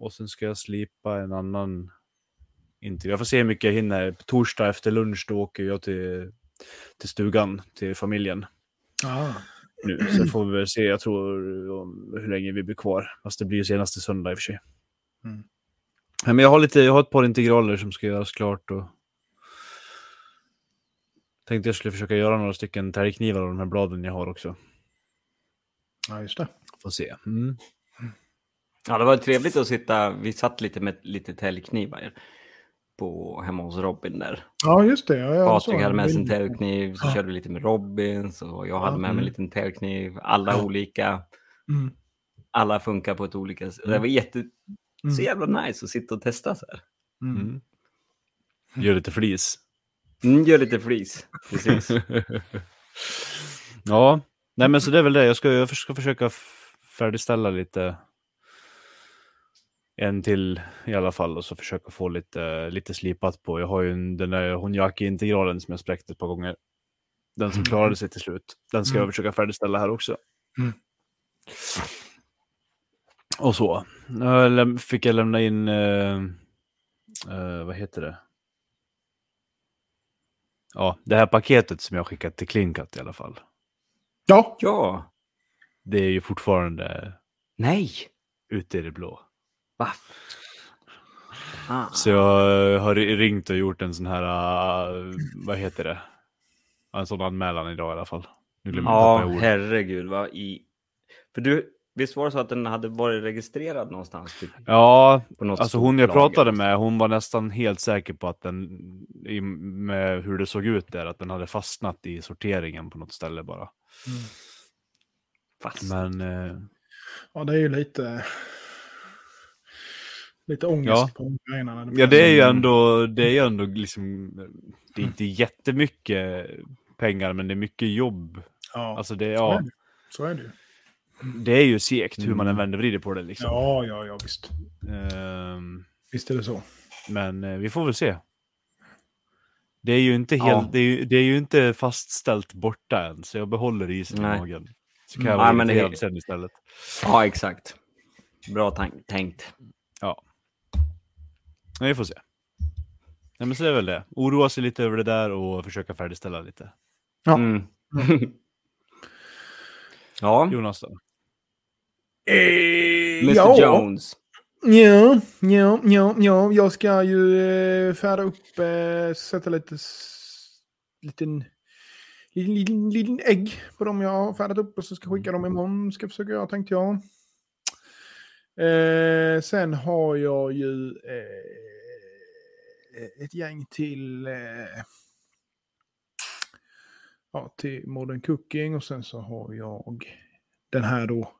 och sen ska jag slipa en annan integral. Jag får se hur mycket jag hinner. På torsdag efter lunch då åker jag till, till stugan, till familjen. Ah. nu. Sen får vi väl se, jag tror, om hur länge vi blir kvar. Fast det blir ju senaste söndag i och för sig. Mm. Men jag har, lite, jag har ett par integraler som ska göras klart. Och... Tänkte jag skulle försöka göra några stycken tärgknivar av de här bladen jag har också. Ja, just det. Får se. Mm. Ja, det var trevligt att sitta. Vi satt lite med lite täljknivar på hemma hos Robin där. Ja, just det. Ja, Patrik hade med sig en täljkniv, så Ja. körde vi lite med Robin, så jag hade med mig en mm. liten täljkniv. Alla Ja. olika, Mm. alla funkar på ett olika sätt. Det var jätte, så Mm. jävla nice att sitta och testa så här. Mm. Mm. Gör lite flis. Mm, gör lite flis, precis. ja, nej men så det är väl det. Jag ska, jag ska försöka färdigställa lite. En till i alla fall och så försöka få lite, lite slipat på. Jag har ju en, den där Honjaki-integralen som jag spräckte ett par gånger. Den som klarade sig till slut. Den ska jag Mm. försöka färdigställa här också. Mm. Och så. Jag fick jag lämna in, eh, eh, vad heter det? Ja, det här paketet som jag skickat till Klinkat i alla fall. Ja, Ja, Det är ju fortfarande nej, ute i det blå. Va? Ah. Så jag har ringt och gjort en sån här, uh, vad heter det? En sån anmälan idag i alla fall. Ja, herregud. Vad i... För du, visst var det så att den hade varit registrerad någonstans? Typ, Ja, på något alltså hon jag lager? pratade med, hon var nästan helt säker på att den, i- med hur det såg ut där, att den hade fastnat i sorteringen på något ställe bara. Fast. Men eh, ja, det är ju lite... Lite ångest Ja. på när ja, det är ju Mm. ändå, det är ju ändå liksom, det är inte jättemycket pengar, men det är mycket jobb. Ja, Alltså det, så, är ja, det. så är det ju. det är ju segt hur man än Mm. vänder och vrider på det liksom. Ja, ja, ja, visst. Ehm, Visst är det så. men eh, vi får väl se. Det är ju inte helt, Ja. det, är, ju- det är ju inte fastställt borta än, så jag behåller isen i magen. Så kan Mm. jag vara men det- irriterad sen istället. Ja, exakt. Bra tank- tänkt. Men vi får se. Nej, men så är väl det. Oroa sig lite över det där och försöka färdigställa lite. Ja. Mm. ja, Jonas då? Eh, Mr ja. Jones. Ja, ja, ja, ja, jag ska ju eh, färda upp, eh, sätta lite liten, liten, liten, liten ägg på dem jag har färdat upp och så ska skicka dem imorgon. Ska försöka göra tänkte jag. Eh, sen har jag ju eh, ett gäng till, eh, ja, till Modern Cooking och sen så har jag den här då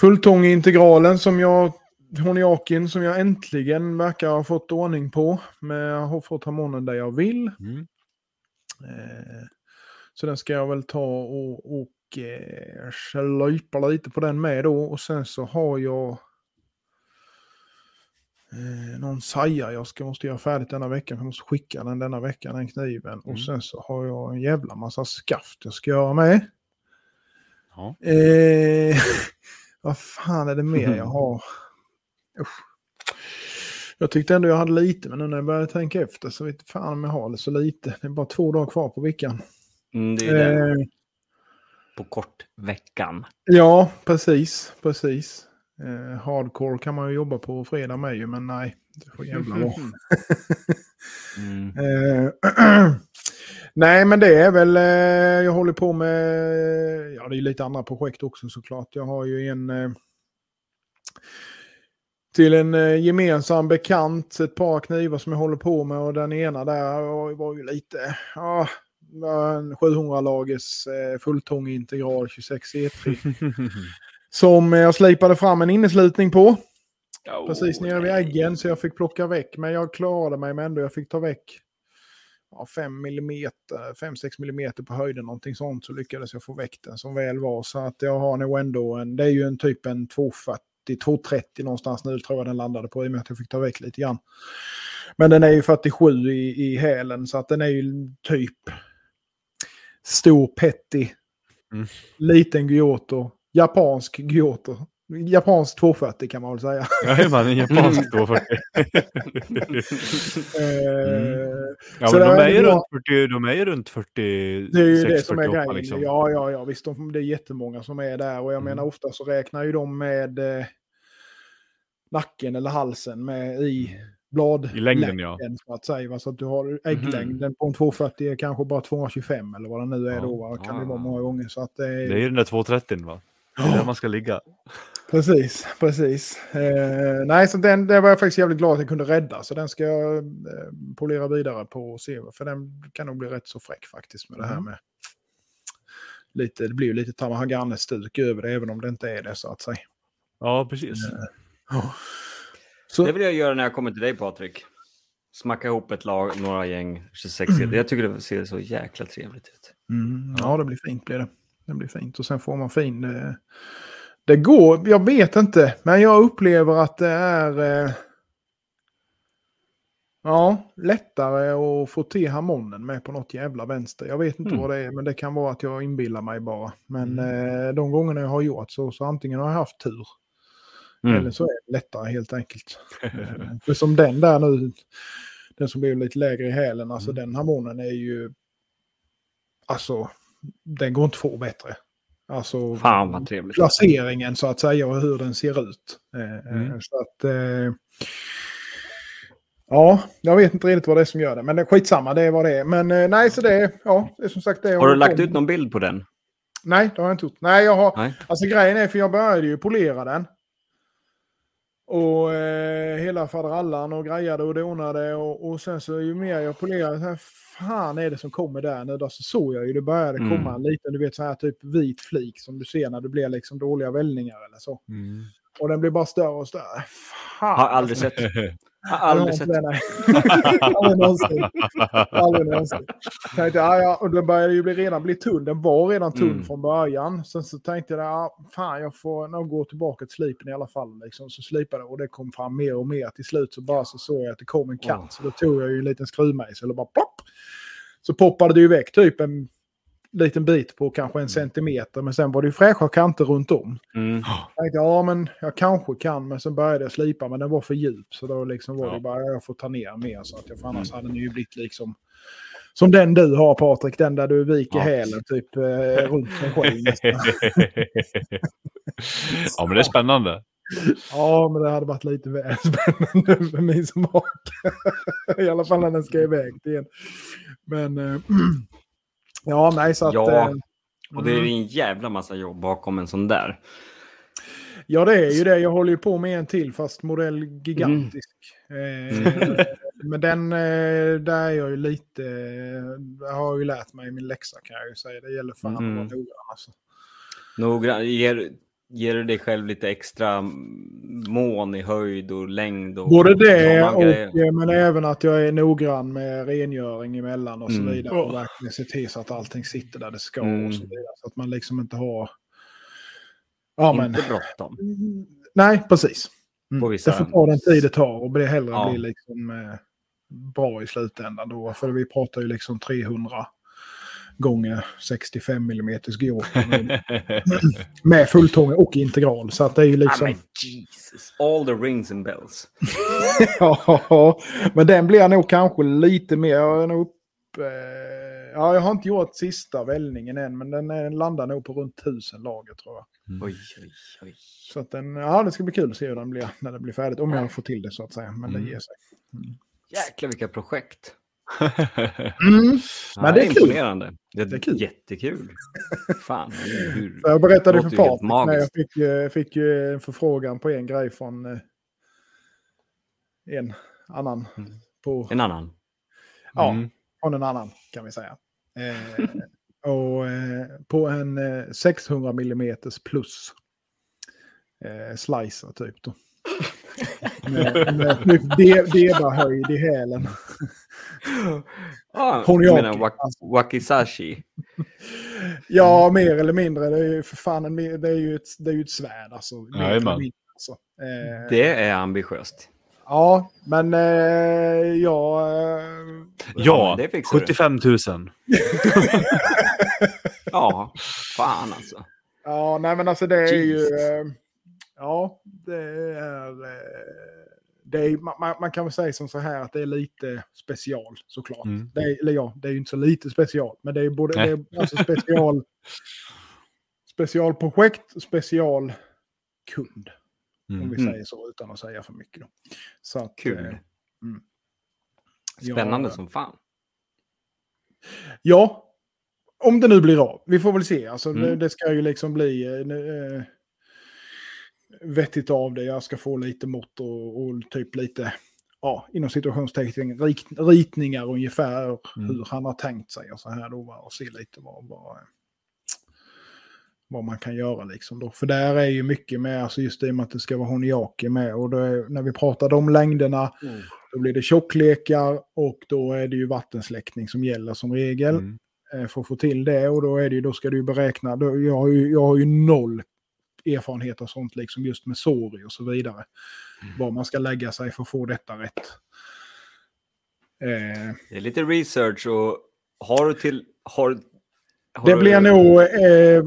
fulltångintegralen som jag Honiakin som jag äntligen verkar ha fått ordning på med hoffrothormonen där jag vill. Mm. Eh, så den ska jag väl ta och, och eh, slöjpa lite på den med då. Och sen så har jag eh, någon saja jag ska, måste göra färdigt denna veckan. Jag måste skicka den denna veckan, den kniven. Mm. Och sen så har jag en jävla massa skaft jag ska göra med. Ja. Eh, vad fan är det mer jag har? Usch. Jag tyckte ändå jag hade lite, men nu när jag började tänka efter så vet fan om jag har det så lite. Det är bara två dagar kvar på veckan. Mm, det är det. Eh, På kortveckan. ja, precis, precis. Eh, hardcore kan man ju jobba på fredag med ju, men nej, det får jävla vara. Mm. Eh, Nej, men det är väl, eh, jag håller på med, ja det är lite andra projekt också såklart. Jag har ju en, eh, till en gemensam bekant, ett par knivar som jag håller på med och den ena där var, ju lite, ja, en 700 lagers eh, fulltång integral 26 E3. som jag slipade fram en inneslutning på. Precis nere vid äggen så jag fick plocka väck. Men jag klarade mig med ändå. Jag fick ta väck ja, 5 millimeter, 5-6 millimeter på höjden, någonting sånt. Så lyckades jag få väck den som väl var. Så att jag har nog ändå en, det är ju en typ en 240, 230 någonstans nu tror jag den landade på i och med att jag fick ta väck lite grann. Men den är ju 47 i, i hälen så att den är ju typ stor petty. Mm. Liten Giotto. Japansk Giotto. Japansk 240 kan man väl säga. Jajamän, en japansk 240. Eh, Ja, Så men de är, är ju runt 40, de är ju runt 40, Det är ju det som är 48 grejen. liksom. Ja, ja, ja, visst. De, det är jättemånga som är där. Och jag Mm. menar ofta så räknar ju de med eh, nacken eller halsen med i blad. I längden, ja. Så att säga. Så att du har ägglängden på en 240 är kanske bara 225 eller vad det nu är Ja. då. Va? Kan det Ah. vara många gånger. Så att det är... Det är ju den där 230 va? Det är där man ska ligga. Precis, precis. Eh, nej, så den, det var jag faktiskt jävligt glad att jag kunde rädda. Så den ska jag eh, polera vidare på och se. För den kan nog bli rätt så fräck faktiskt med det här Mm. med... Lite, det blir ju lite Tamahagane-stuk över det, även om det inte är det så att säga. Ja, precis. Så, Det vill jag göra när jag kommer till dig Patrik. Smacka ihop ett lag, några gäng 26 Jag tycker det ser så jäkla trevligt ut. mm, ja, det blir fint blir det. Det blir fint. Och sen får man fin... Eh, det går, jag vet inte, men jag upplever att det är... Eh, Ja, lättare att få till harmonen med på något jävla vänster. Jag vet inte Mm. vad det är, men det kan vara att jag inbillar mig bara. Men eh, de gångerna jag har gjort så, så antingen har jag haft tur Mm. eller så är det lättare helt enkelt. Eh, För som den där nu, den som blev lite lägre i hälen, alltså Mm. den harmonen är ju... Alltså, den går inte att få bättre. Alltså, Fan vad trevligt. placeringen så att säga och hur den ser ut. Eh, Mm. Så att... Eh, ja, jag vet inte riktigt vad det är som gör det, men skitsamma, det är vad det är. Men eh, nej, så det är, ja, det är som sagt det. Har du lagt ut någon bild på den? Nej, det har jag inte gjort. Nej, jag har... Nej. Alltså grejen är, för jag började ju polera den. Och eh, hela faderallan och grejade och donade och, och sen så ju mer jag polerade, så här, fan är det som kommer där nu? Då så såg jag ju det började Mm. komma en liten, du vet så här typ vit flik som du ser när det blir liksom dåliga vällningar eller så. Mm. Och den blir bara större och större. Fan, Har aldrig alltså. sett. Har aldrig sett. det, nej. aldrig någonsin. Aldrig någonsin. Tänkte, ja, ja, och den började ju redan bli tunn. Den var redan tunn Mm. från början. Sen så tänkte jag, ja, fan jag får nog gå tillbaka till slipen i alla fall. Liksom. Så slipade och det kom fram mer och mer. Till slut så bara så såg jag att det kom en kant. Åh. Så då tog jag ju en liten skruvmejsel och bara plopp. Så poppade det ju iväg typ en liten bit på kanske en centimeter. Men sen var det ju fräscha kanter runt om. Mm. Jag tänkte, ja men jag kanske kan, men sen började jag slipa, men den var för djup. Så då liksom var Ja. det bara, jag får ta ner mer så att jag, för annars hade den ju blivit liksom som den du har Patrik, den där du viker Ja. hälen typ eh, runt dig själv. ja, men det är spännande. Ja, men det hade varit lite väl spännande för min smak. I alla fall när den ska iväg till en. Men eh, ja, nej så att... Ja, eh, Och det är mm. en jävla massa jobb bakom en sån där. Ja, det är ju det. Jag håller ju på med en till, fast modell gigantisk. Mm. Eh, men den, eh, där är jag ju lite... Jag har ju lärt mig min läxa kan jag ju säga. Det gäller fan Mm. att vara noggrann alltså. Noggrann, ger, ger du dig själv lite extra mån i höjd och längd? Och Både det och eh, men även att jag är noggrann med rengöring emellan och så Mm. vidare. Och verkligen se till så att allting sitter där det ska Mm. och så vidare. Så att man liksom inte har... Ja, men... Inte bråttom. Mm, Nej, precis. Mm. vissa- Det får ta den tid det tar och bli hellre Ja. bli liksom eh, bra i slutändan då. För vi pratar ju liksom 300 gånger 65 mm gård med fulltång och integral. Så att det är ju Ah, liksom... men Jesus. All the rings and bells. ja, men den blir nog kanske lite mer... Jag är nog upp, eh, ja, jag har inte gjort sista vällningen än, men den, den landar nog på runt 1000 lager tror jag. Oj, oj, oj. Så att den, ja, det ska bli kul att se hur den blir när det blir färdigt. Om jag får till det så att säga. Men Mm. det ger sig. Jäklar vilka projekt. Mm. Ja, Men det är kul. imponerande. Det är, Det är kul. Jättekul. Fan, hur... Jag berättade för Patrik när jag fick, eh, fick ju en förfrågan på en grej från eh, en annan. Mm. På, En annan. Ja, Mm. från en annan kan vi säga. Eh, och eh, på en eh, 600 mm plus eh, slicer typ då. med, med de- deba-höjd i hälen. Ah, du menar wak wakizashi? Ja, mer eller mindre. Det är ju för fan en, det är ju ett, det är ju ett svärd alltså. Mindre, alltså. Eh, Det är ambitiöst. Ja, men eh, ja... Eh, Ja, du. 75 000. Ja, fan alltså. ja, nej men alltså det är ju... Jesus. Eh, ja, det är... eh, är man, man- kan väl säga som så här att det är lite special såklart. Mm. Det är, eller ja, det är ju inte så lite special, men det är både det är alltså special, specialprojekt och specialkund. Om Mm. vi Mm. säger så utan att säga för mycket. Då. Så att, Kul. eh, mm. Ja, Spännande som fan. Ja, om det nu blir av. Vi får väl se. Alltså, det, Mm. det ska ju liksom bli eh, eh, vettigt av det. Jag ska få lite mått och, och typ lite, ja, inom situationstecken, rik, ritningar ungefär Mm. hur han har tänkt sig och så här då. Och se lite vad, vad, vad man kan göra liksom då. För där är ju mycket med, alltså just det i och med att det ska vara honiaki med. Och då är, när vi pratar de längderna, då blir det tjocklekar och då är det ju vattensläckning som gäller som regel Mm. eh, för att få till det. Och då, är det ju, då ska du beräkna, då, jag, har ju, jag har ju noll erfarenhet av sånt, liksom just med sorg och så vidare. Var man ska lägga sig för att få detta rätt. Eh, Det är lite research och har du till... Har, har det du- blir nog eh,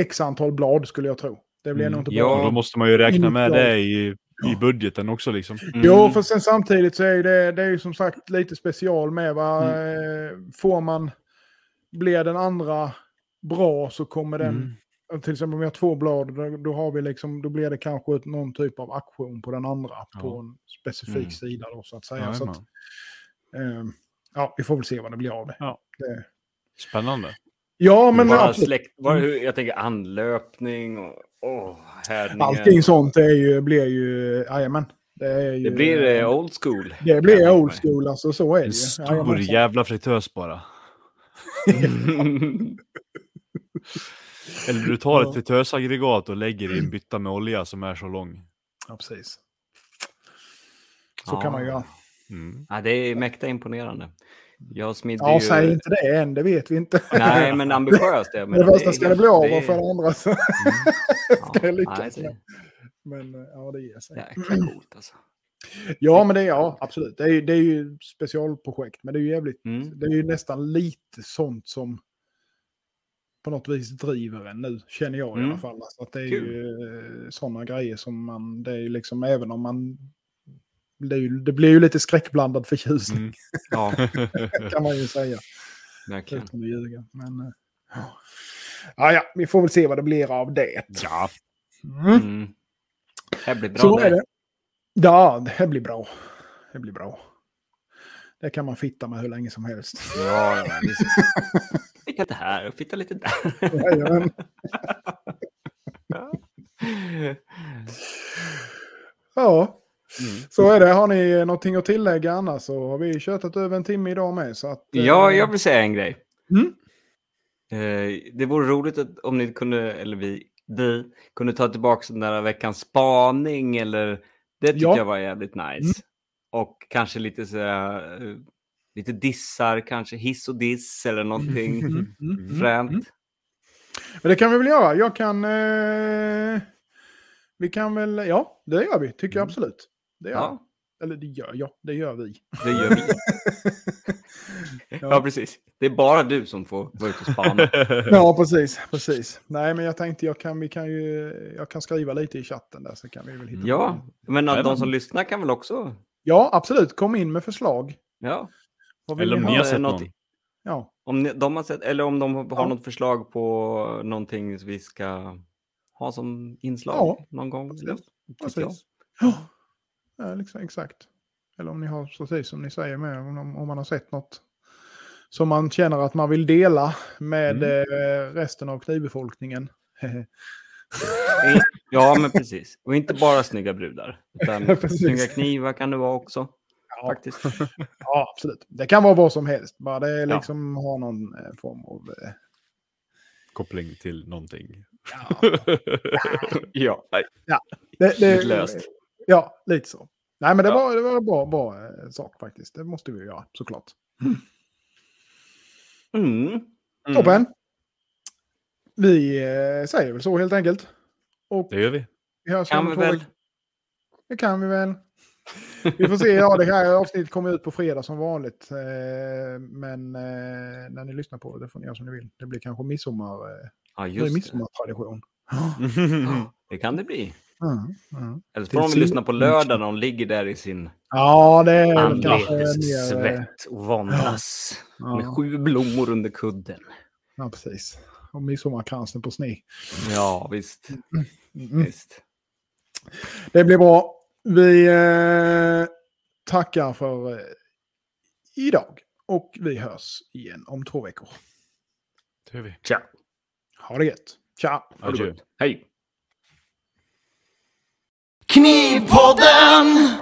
x antal blad skulle jag tro. Det blir Mm. nog inte Ja. bara... Och då måste man ju räkna med det i, i budgeten också liksom. Mm. Jo, för sen samtidigt så är det, det är ju som sagt lite special med va. Eh, Får man, blir den andra bra så kommer den, Mm. Till exempel om vi har två blad, då, då, har vi liksom, då blir det kanske någon typ av aktion på den andra på Ja. en specifik Mm. sida då så att säga. Så att, eh, ja, vi får väl se vad det blir av det. Ja. det Spännande. ja, men bara släkt, bara hur, jag tänker anlöpning och åh, härdningar. allting sånt är ju, blir ju, jajamän. Det, ju, Det blir eh, old school. det blir old school, alltså så är det En stor jävla fritös bara. Eller du tar ett fritösaggregat och lägger i en bytta med olja som är så lång. Ja, precis. Så Ja. kan man göra. Mm. ja, det är mäkta imponerande. Jag smidde Ja, ju... säg inte det än, det vet vi inte. Nej, men ambitiöst. Jag menar, det första ska det bli av det och för det andra så ja, ska det lyckas. nej, med. Men eh, ja, det ger sig. Jäkla coolt alltså. Ja, men det är ja, absolut. Det är, ju- det är ju specialprojekt, men det är ju jävligt. Mm. Det är ju nästan lite sånt som på något vis driver en nu, känner jag i Mm. alla fall. Alltså att det är Kul. ju sådana grejer som man, det är ju liksom även om man, det, ju, det blir ju lite skräckblandad förtjusning Mm. Ja, kan man ju säga. verkligen. Utan att ljuga. Men, eh, ja. Ja, ja, vi får väl se vad det blir av det. Ja, Mm. Mm. Det blir bra Så det. är det. Ja, det blir bra. Det blir bra. Det kan man fitta med hur länge som helst. Ja, ja, Fitta lite här och fitta lite där. Jajamän. ja, Mm. så är det. Har ni någonting att tillägga annars så har vi köttat över en timme idag med. Så att, eh, Ja, jag vill säga en grej. Mm. Eh, det vore roligt att, om ni kunde, eller vi, vi, kunde ta tillbaka den där veckans spaning eller det tycker Ja. jag var jävligt nice. Mm. Och kanske lite så eh, lite dissar, kanske hiss och diss eller någonting Mm, mm, mm, fränt. mm. Men det kan vi väl göra. Jag kan... Eh, vi kan väl... Ja, det gör vi. Tycker jag Mm. absolut. Det gör Ja, Eller det gör jag. Det gör vi. det gör vi. Ja, precis. Det är bara du som får vara ute och spana. Ja, precis. precis. Nej, men jag tänkte jag kan, vi kan ju, jag kan skriva lite i chatten där så kan vi väl hitta Ja, men att de som lyssnar kan väl också... Ja, absolut. Kom in med förslag. Ja, Eller om ni ni har sett något- någon. Ja, om ni, de har sett, eller om de har Ja. något förslag på någonting vi ska ha som inslag Ja, någon gång. Tycker jag. precis. Ja, ja liksom, exakt. Eller om ni har, precis som ni säger med, om, om man har sett något som man känner att man vill dela med Mm. eh, resten av knivbefolkningen. Ja, men precis. Och inte bara snygga brudar. Utan Precis. snygga knivar kan det vara också. Ja. Faktiskt. ja, absolut. Det kan vara vad som helst. Bara det Ja. liksom har någon eh, form av... Eh, Koppling till någonting. ja. det, det, Lite löst. Ja, lite så. Nej, men det Ja. var, det var en bra, bra eh, sak faktiskt. Det måste vi göra, såklart. Mm. Toppen. Vi eh, säger väl så helt enkelt. Och Det gör vi. vi Kan vi väl. Det kan vi väl. Vi får se. Ja, det här avsnittet kommer ut på fredag som vanligt. Eh, Men eh, när ni lyssnar på det, får ni göra som ni vill. Det blir kanske midsommar. eh, Ja, just det. midsommartradition. Det kan det bli. Mm, mm. Eller så får de Till lyssna på sin- lördag när de ligger där i sin Ja, det anletes svett och våndas. Ja. Med sju blommor under kudden. Ja, precis. Och midsommarkransen på sne. Ja, visst. Mm. visst. Det blir bra. Vi eh, tackar för eh, idag. Och vi hörs igen om två veckor. Det gör vi. Tja. Ha det gött. Tja! Ha det. Hej. Knivpodden!